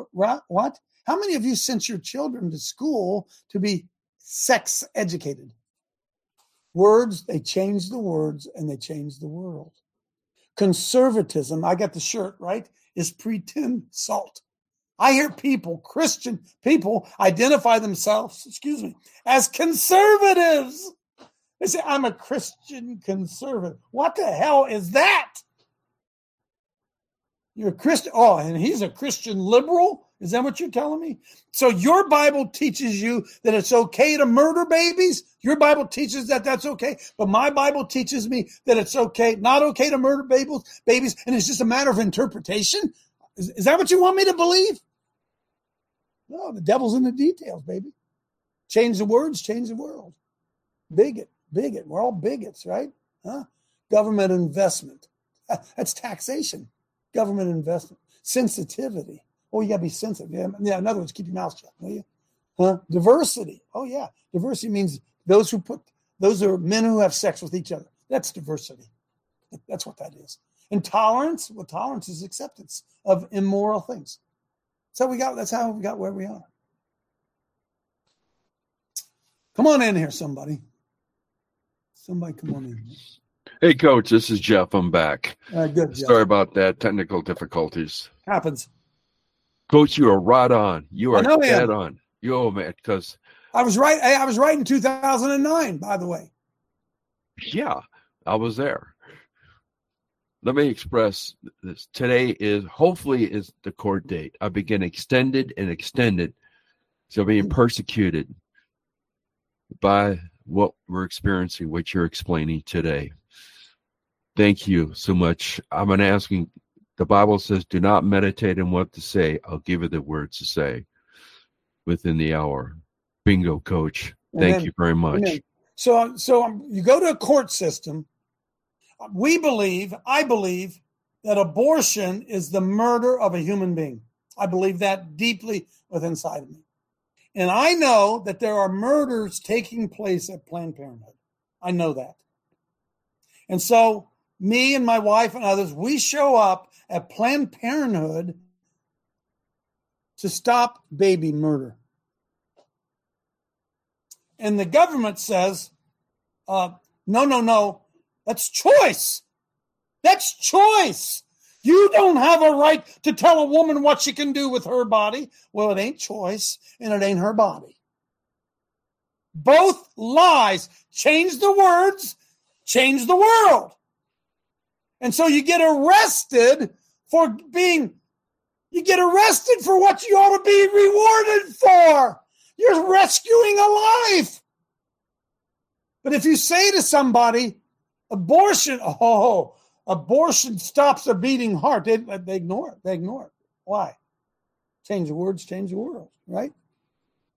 Speaker 3: what? How many of you sent your children to school to be sex educated? Words, they change the words and they change the world. Conservatism, I got the shirt, right? Is pretend salt. I hear people, Christian people, identify themselves, excuse me, as conservatives. They say, I'm a Christian conservative. What the hell is that? You're a Christian. Oh, and he's a Christian liberal. Is that what you're telling me? So your Bible teaches you that it's okay to murder babies. Your Bible teaches that that's okay, but my Bible teaches me that it's okay, not okay to murder babies. Babies, and it's just a matter of interpretation. Is, is that what you want me to believe? No, the devil's in the details, baby. Change the words, change the world. Bigot, bigot. We're all bigots, right? Huh? Government investment. That's taxation government investment, sensitivity. Oh, you got to be sensitive. Yeah, yeah, in other words, keep your mouth shut, will you? Huh? Diversity. Oh, yeah. Diversity means those who put, those are men who have sex with each other. That's diversity. That's what that is. And tolerance, well, tolerance is acceptance of immoral things. So we got, that's how we got where we are. Come on in here, somebody. Somebody come on in.
Speaker 8: Hey, Coach, this is Jeff. I'm back.
Speaker 3: Uh, good.
Speaker 8: Jeff. Sorry about that. Technical difficulties.
Speaker 3: Happens.
Speaker 8: Coach, you are right on. You are dead on. You, oh, man, because
Speaker 3: I was right. I was right in 2009, by the way.
Speaker 8: Yeah, I was there. Let me express this. Today is hopefully is the court date. I begin extended and extended. So being persecuted by what we're experiencing, what you're explaining today. Thank you so much. I'm asking the Bible says, do not meditate on what to say. I'll give you the words to say within the hour. Bingo, coach. Thank you very much.
Speaker 3: So, so um, you go to a court system. We believe, I believe, that abortion is the murder of a human being. I believe that deeply within inside of me. And I know that there are murders taking place at Planned Parenthood. I know that. And so, me and my wife and others, we show up at Planned Parenthood to stop baby murder. And the government says, uh, no, no, no, that's choice. That's choice. You don't have a right to tell a woman what she can do with her body. Well, it ain't choice and it ain't her body. Both lies. Change the words, change the world. And so you get arrested for being, you get arrested for what you ought to be rewarded for. You're rescuing a life. But if you say to somebody, abortion, oh, abortion stops a beating heart, they, they ignore it. They ignore it. Why? Change the words, change the world, right?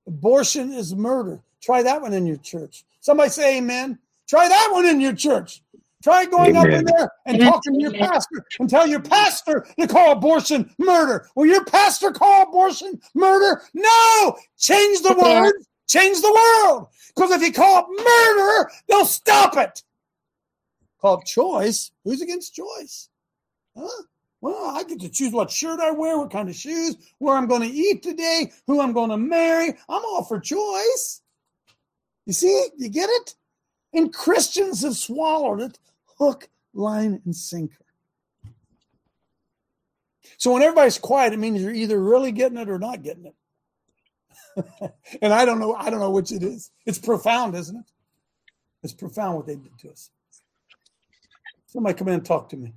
Speaker 3: Abortion is murder. Try that one in your church. Somebody say amen. Try that one in your church. Try going amen. up in there and talking to your pastor and tell your pastor to call abortion murder. Will your pastor call abortion murder? No! Change the words, change the world. Because if you call it murder, they'll stop it. Call it choice. Who's against choice? Huh? Well, I get to choose what shirt I wear, what kind of shoes, where I'm going to eat today, who I'm going to marry. I'm all for choice. You see, you get it? And Christians have swallowed it hook, line, and sinker. So when everybody's quiet, it means you're either really getting it or not getting it. and I don't know, I don't know which it is. It's profound, isn't it? It's profound what they did to us. Somebody come in and talk to me.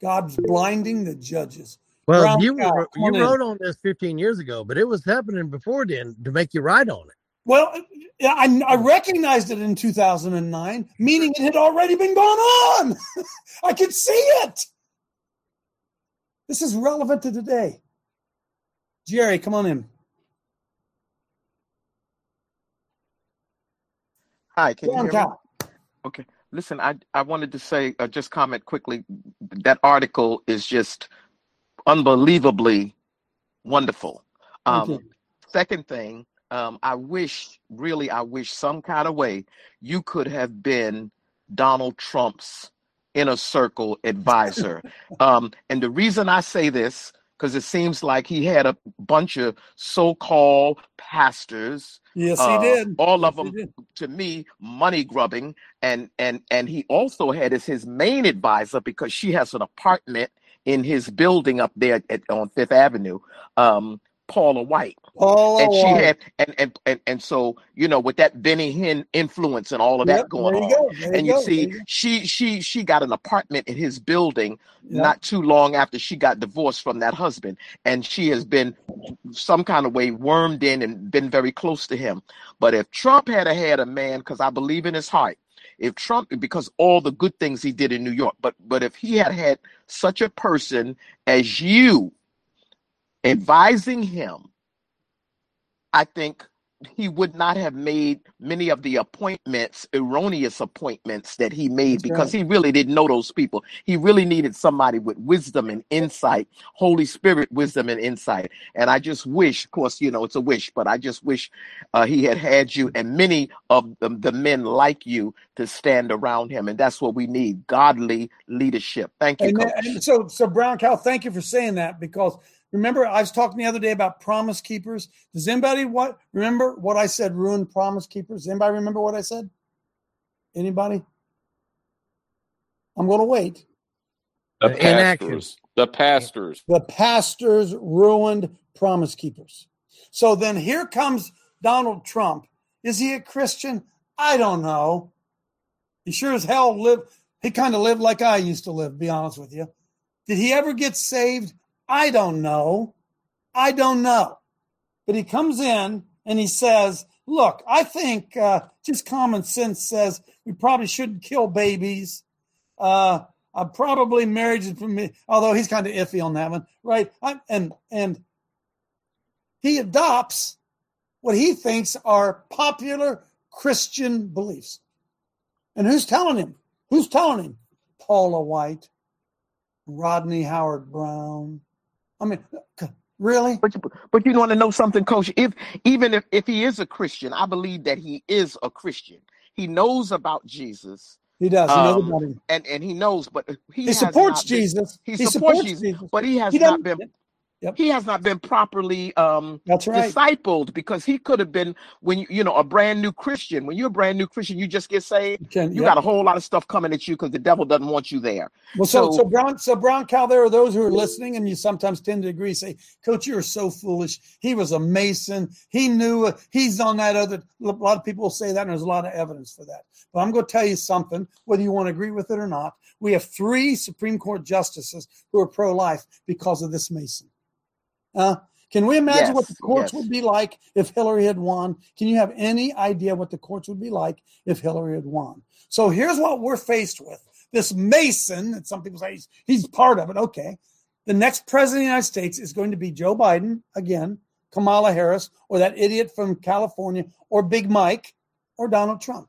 Speaker 3: God's blinding the judges.
Speaker 5: Well,
Speaker 3: Brown
Speaker 5: you,
Speaker 3: cow,
Speaker 5: were, you
Speaker 3: on in.
Speaker 5: wrote on this 15 years ago, but it was happening before then to make you write on it.
Speaker 3: Well, I, I recognized it in 2009, meaning it had already been going on. I could see it. This is relevant to today. Jerry, come on in.
Speaker 9: Hi, can you
Speaker 3: Brown
Speaker 9: hear me? Okay. Listen, I I wanted to say uh, just comment quickly. That article is just unbelievably wonderful. Um, second thing, um, I wish, really, I wish some kind of way you could have been Donald Trump's inner circle advisor. um, and the reason I say this, because it seems like he had a bunch of so-called pastors.
Speaker 3: Yes, he
Speaker 9: uh,
Speaker 3: did.
Speaker 9: All of
Speaker 3: Yes, he
Speaker 9: them, to me, money grubbing, and and and he also had as his main advisor because she has an apartment in his building up there at, on Fifth Avenue. Um, Paula White
Speaker 3: Paula
Speaker 9: and she
Speaker 3: White.
Speaker 9: had and, and and and so you know with that Benny Hinn influence and all of
Speaker 3: Yep,
Speaker 9: that going on,
Speaker 3: go.
Speaker 9: And
Speaker 3: you go.
Speaker 9: See she she she got an apartment in his building
Speaker 3: Yep.
Speaker 9: not too long after she got divorced from that husband, and she has been some kind of way wormed in and been very close to him. But if Trump had had a man, because I believe in his heart, if Trump because all the good things he did in New York, but but if he had had such a person as you advising him I think he would not have made many of the appointments, erroneous appointments that he made
Speaker 3: That's
Speaker 9: because
Speaker 3: right.
Speaker 9: he really didn't know those people. He really needed somebody with wisdom and insight, Holy Spirit wisdom and insight. And I just wish, of course, you know, it's a wish, but I just wish uh, he had had you and many of the, the men like you to stand around him. And that's what we need godly leadership. Thank you, coach.
Speaker 3: And so, so Brown Cow, thank you for saying that because remember, I was talking the other day about promise keepers. Does anybody what remember what I said? Ruined promise keepers. Anybody remember what I said? Anybody? I'm going to wait.
Speaker 10: The pastors. The pastors.
Speaker 3: The pastors ruined promise keepers. So then here comes Donald Trump. Is he a Christian? I don't know. He sure as hell lived, he kind of lived like I used to live, be honest with you. Did he ever get saved? I don't know. I don't know. But he comes in and he says, Look, I think uh, just common sense says we probably shouldn't kill babies. Uh, I probably marriage is for me, although he's kind of iffy on that one, right? I, and and he adopts what he thinks are popular Christian beliefs. And who's telling him? Who's telling him? Paula White, Rodney Howard Browne. I mean, really?
Speaker 9: But you, but you want to know something, Coach? If even if, if he is a Christian, I believe that he is a Christian. He knows about Jesus.
Speaker 3: He does. He knows
Speaker 9: Um,
Speaker 3: about him.
Speaker 9: and and he knows, but he,
Speaker 3: He supports
Speaker 9: not been-
Speaker 3: Jesus.
Speaker 9: he, supports, Jesus, but he has
Speaker 3: He doesn't-
Speaker 9: been.
Speaker 3: Yep.
Speaker 9: He has not been properly um,
Speaker 3: That's right.
Speaker 9: discipled because he could have been when you you know a brand new Christian. When you're a brand new Christian, you just get saved.
Speaker 3: Can-
Speaker 9: You
Speaker 3: yep.
Speaker 9: got a whole lot of stuff coming at you because the devil doesn't want you there.
Speaker 3: Well, so,
Speaker 9: So-
Speaker 3: so Brown, so Brown Cow, there are those who are listening, and you sometimes tend to agree. Say, Coach, you are so foolish. He was a Mason. He knew. uh, He's on that other. A lot of people say that, and there's a lot of evidence for that. But I'm going to tell you something, whether you want to agree with it or not. We have three Supreme Court justices who are pro-life because of this Mason. Uh, can we imagine what the courts
Speaker 9: yes.
Speaker 3: would be like if Hillary had won? Can you have any idea what the courts would be like if Hillary had won? So here's what we're faced with this Mason, and some people say he's, he's part of it. Okay. The next president of the United States is going to be Joe Biden again, Kamala Harris, or that idiot from California, or Big Mike, or Donald Trump.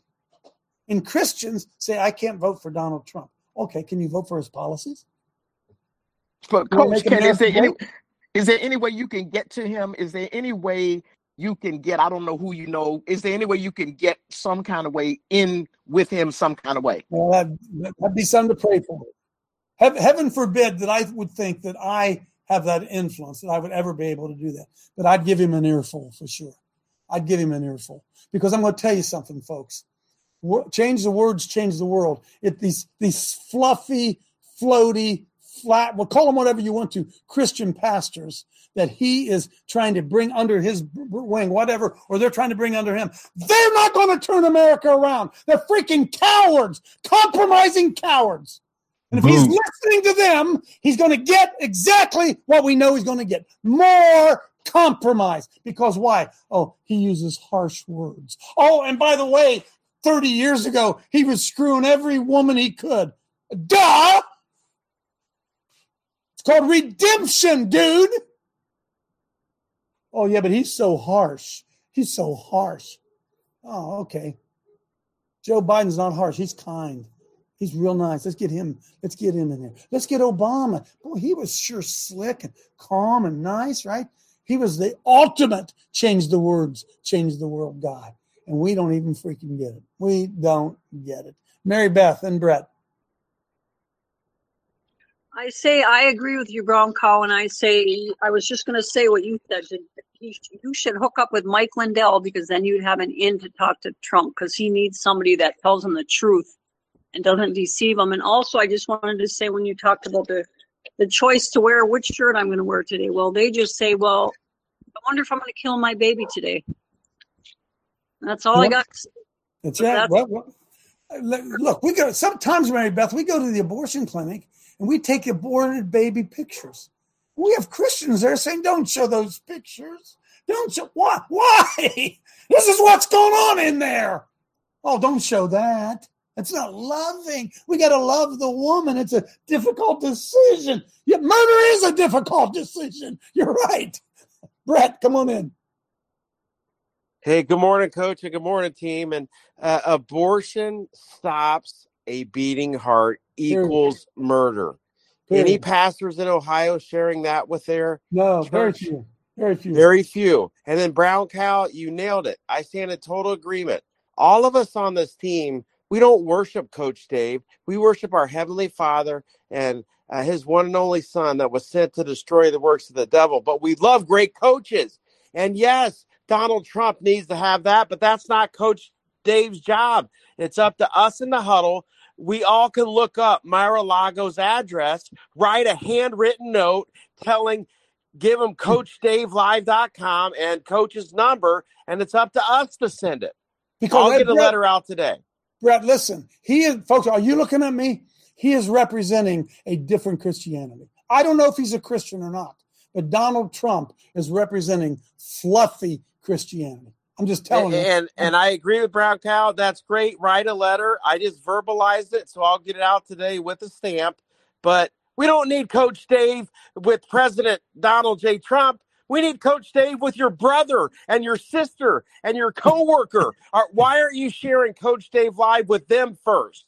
Speaker 3: And Christians say, I can't vote for Donald Trump. Okay, can you vote for his policies?
Speaker 9: But coach, can, is there any is there any way you can get to him? Is there any way you can get? I don't know who you know. Is there any way you can get some kind of way in with him, some kind of way?
Speaker 3: Well, that, that'd be something to pray for. Heav- Heaven forbid that I would think that I have that influence, that I would ever be able to do that. But I'd give him an earful for sure. I'd give him an earful because I'm going to tell you something, folks. Change the words, change the world. It these these fluffy, floaty, flat. Well, call them whatever you want to. Christian pastors that he is trying to bring under his wing, whatever, or they're trying to bring under him. They're not going to turn America around. They're freaking cowards, compromising cowards. And if he's listening to them, he's going to get exactly what we know he's going to get more compromise. Because why? Oh, he uses harsh words. Oh, and by the way, 30 years ago, he was screwing every woman he could. Duh! It's called redemption, dude. Oh, yeah, but he's so harsh. He's so harsh. Oh, okay. Joe Biden's not harsh. He's kind. He's real nice. Let's get him. Let's get him in there. Let's get Obama. Boy, he was sure slick and calm and nice, right? He was the ultimate change the words, change the world guy. And we don't even freaking get it. We don't get it. Mary Beth and Brett.
Speaker 10: I say I agree with you, Brown Cow, and I say I was just going to say what you said. he- You should hook up with Mike Lindell because then you'd have an in to talk to Trump because he needs somebody that tells him the truth and doesn't deceive him. And also, I just wanted to say when you talked about the the choice to wear which shirt I'm going to wear today, well, they just say, well, I wonder if I'm going to kill my baby today. That's all I got. to say.
Speaker 3: That's
Speaker 10: that's-
Speaker 3: Well, well, look- look, we go sometimes, Mary Beth, we go to the abortion clinic and we take aborted baby pictures. We have Christians there saying, "Don't show those pictures. Don't show why? Why? This is what's going on in there. Oh, don't show that. That's not loving. We got to love the woman. It's a difficult decision. Yeah, murder is a difficult decision. You're right, Brett. Come on in.
Speaker 11: Hey, good morning, coach, and good morning, team. And uh, abortion stops a beating heart equals murder. Any pastors in Ohio sharing that with their
Speaker 3: No, very
Speaker 11: church?
Speaker 3: few. Very few.
Speaker 11: Very few. And then Brown Cow, you nailed it. I stand in total agreement. All of us on this team, we don't worship Coach Dave. We worship our Heavenly Father and uh, His one and only Son that was sent to destroy the works of the devil. But we love great coaches. And yes, Donald Trump needs to have that, but that's not Coach Dave's job. It's up to us in the huddle. We all can look up Mar-a-Lago's address, write a handwritten note telling give them CoachDaveLive.com and Coach's number, and it's up to us to send it.
Speaker 3: Because
Speaker 11: I'll get a
Speaker 3: Brett-
Speaker 11: letter out today.
Speaker 3: Brett, listen, he is, folks, are you looking at me? He is representing a different Christianity. I don't know if he's a Christian or not, but Donald Trump is representing fluffy Christianity. I'm just telling
Speaker 11: and,
Speaker 3: you.
Speaker 11: and and I agree with Brown Cow. That's great. Write a letter. I just verbalized it, so I'll get it out today with a stamp. But we don't need Coach Dave with President Donald J. Trump. We need Coach Dave with your brother and your sister and your coworker. Why aren't you sharing Coach Dave live with them first?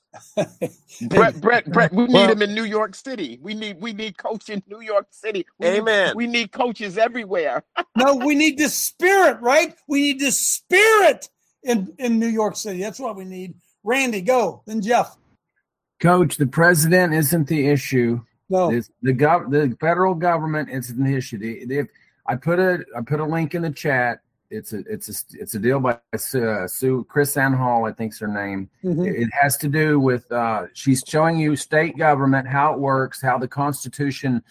Speaker 9: Brett, Brett, Brett, we need
Speaker 11: Well-
Speaker 9: him in New York City. We need we need coach in New York City. We need-
Speaker 11: Amen.
Speaker 9: we need coaches everywhere.
Speaker 3: no, we need the spirit, right? We need the spirit in, in New York City. That's what we need. Randy, go. Then Jeff.
Speaker 7: Coach, the president isn't the issue.
Speaker 3: No,
Speaker 7: It's the gov- the federal government isn't the issue. The, the, I put a I put a link in the chat. It's a it's a it's a deal by uh, Sue KrisAnne Hall, I think's her name.
Speaker 3: Mhm.
Speaker 7: It, it has to do with uh, she's showing you state government how it works, how the Constitution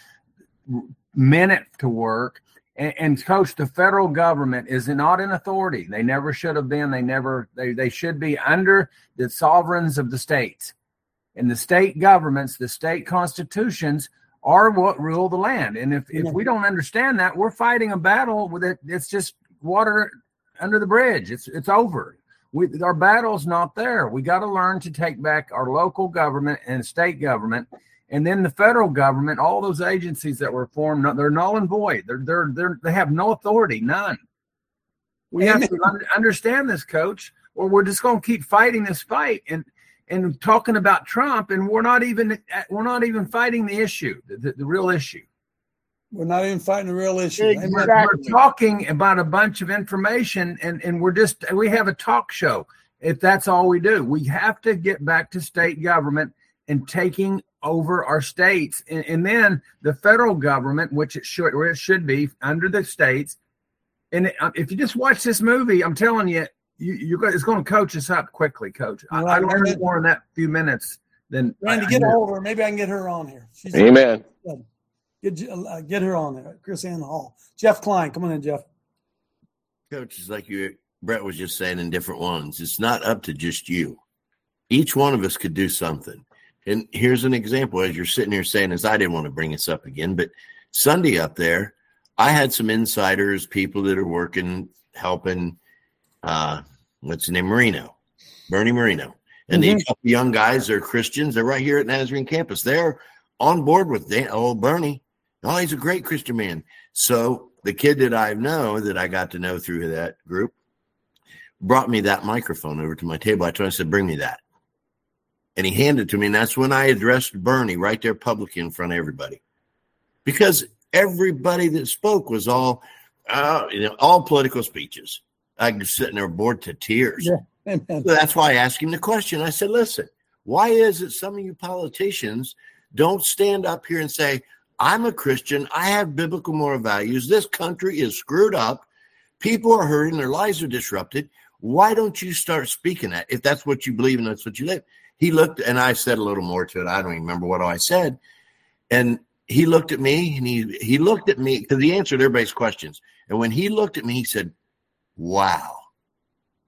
Speaker 7: meant it to work. And, and coach, the federal government is not an authority. They never should have been. They never they they should be under the sovereigns of the states. And the state governments, the state constitutions are what rule the land. And if, if we don't understand that, we're fighting a battle with it. It's just water under the bridge. It's it's over. We, our battle's not there. We got to learn to take back our local government and state government, and then the federal government. All those agencies that were formed, they're null and void. They're they're, they're they have no authority, none. We have to un- understand this, coach, or we're just going to keep fighting this fight and and talking about Trump, and we're not even we're not even fighting the issue, the, the real issue.
Speaker 3: We're not even fighting the real issue.
Speaker 7: We're, we're talking about a bunch of information, and and we're just we have a talk show. If that's all we do, we have to get back to state government and taking over our states, and, and then the federal government, which it should where it should be under the states. And uh, if you just watch this movie, I'm telling you, you you're go- it's going to coach us up quickly, coach. I, I
Speaker 3: Right,
Speaker 7: learned more in that few minutes than
Speaker 3: Randy,
Speaker 7: I- I
Speaker 3: get a
Speaker 7: knew.
Speaker 3: hold of her. Maybe I can get her on here. She's
Speaker 9: Amen.
Speaker 3: Good. Get uh, get her on there. KrisAnne Hall. Jeff Klein, come on in, Jeff.
Speaker 12: Coaches, like you Brett was just saying in different ones. It's not up to just you. Each one of us could do something. And here's an example as you're sitting here saying, as I didn't want to bring this up again, but Sunday up there, I had some insiders, people that are working, helping uh what's his name, Moreno, Bernie Moreno. And these young guys, they're Christians, they're right here at Nazarene campus. They're on board with Dan, oh Bernie. Oh, he's a great Christian man. So the kid that I know that I got to know through that group brought me that microphone over to my table. I told him, I said, bring me that. And he handed it to me. And that's when I addressed Bernie right there publicly in front of everybody. Because everybody that spoke was all, uh, you know, all political speeches. I was sitting there bored to tears.
Speaker 3: Yeah.
Speaker 12: So that's why I asked him the question. I said, listen, why is it some of you politicians don't stand up here and say, I'm a Christian. I have biblical moral values. This country is screwed up. People are hurting. Their lives are disrupted. Why don't you start speaking that if that's what you believe and that's what you live? He looked and I said a little more to it. I don't even remember what I said. And he looked at me and he he looked at me because he answered everybody's questions. And when he looked at me, he said, Wow,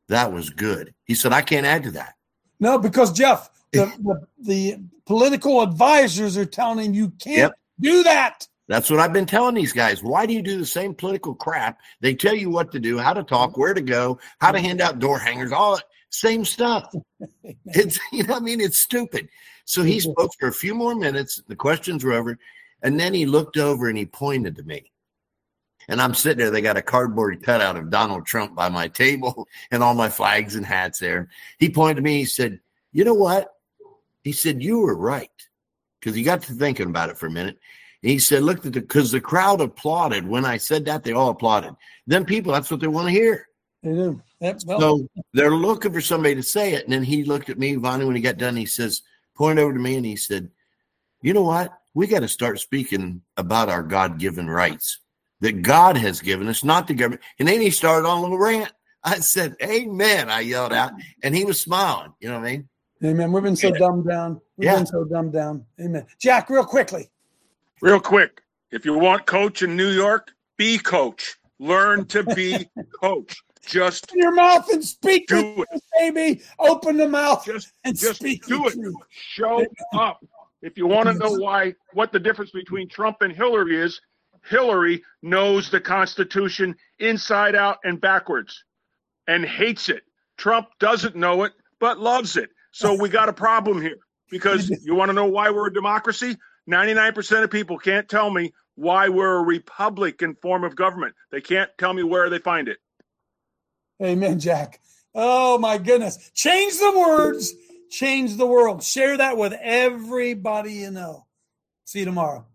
Speaker 12: that was good. He said, I can't add to that.
Speaker 3: No, because Jeff, the, the, the political advisors are telling him you can't
Speaker 12: Yep.
Speaker 3: Do that.
Speaker 12: That's what I've been telling these guys. Why do you do the same political crap? They tell you what to do, how to talk, where to go, how to hand out door hangers, all that same stuff. It's you know, what I mean, it's stupid. So he spoke for a few more minutes. The questions were over, and then he looked over and he pointed to me. And I'm sitting there. They got a cardboard cutout of Donald Trump by my table and all my flags and hats there. He pointed to me. He said, "You know what?" He said, "You were right," because he got to thinking about it for a minute. And he said, "Look at the because the crowd applauded when I said that. They all applauded. Then people, that's what they want to hear.
Speaker 3: They do. Yep, well,
Speaker 12: So they're looking for somebody to say it. And then he looked at me, Vonnie, when he got done. He says, pointed over to me, and he said, "You know what? We got to start speaking about our God-given rights that God has given us, not the government." And then he started on a little rant. I said, "Amen!" I yelled out, and he was smiling. You know what I mean?
Speaker 3: Amen. We've been so dumbed down. We've
Speaker 12: Yeah.
Speaker 3: been so dumbed down. Amen. Jack, real quickly.
Speaker 9: Real quick,
Speaker 13: If you want coach in New York, be coach. Learn to be coach. Just
Speaker 3: Open your mouth and speak
Speaker 13: Do
Speaker 3: truth, baby. Open the mouth
Speaker 13: just
Speaker 3: and
Speaker 13: just
Speaker 3: speak
Speaker 13: do it.
Speaker 3: truth.
Speaker 13: Show up. If you want to know why what the difference between Trump and Hillary is, Hillary knows the Constitution inside out and backwards and hates it. Trump doesn't know it but loves it. So we got a problem here because you want to know why we're a democracy? 99% of people can't tell me why we're a republican form of government. They can't tell me where they find it.
Speaker 3: Amen, Jack. Oh my goodness. Change the words, change the world. Share that with everybody you know. See you tomorrow.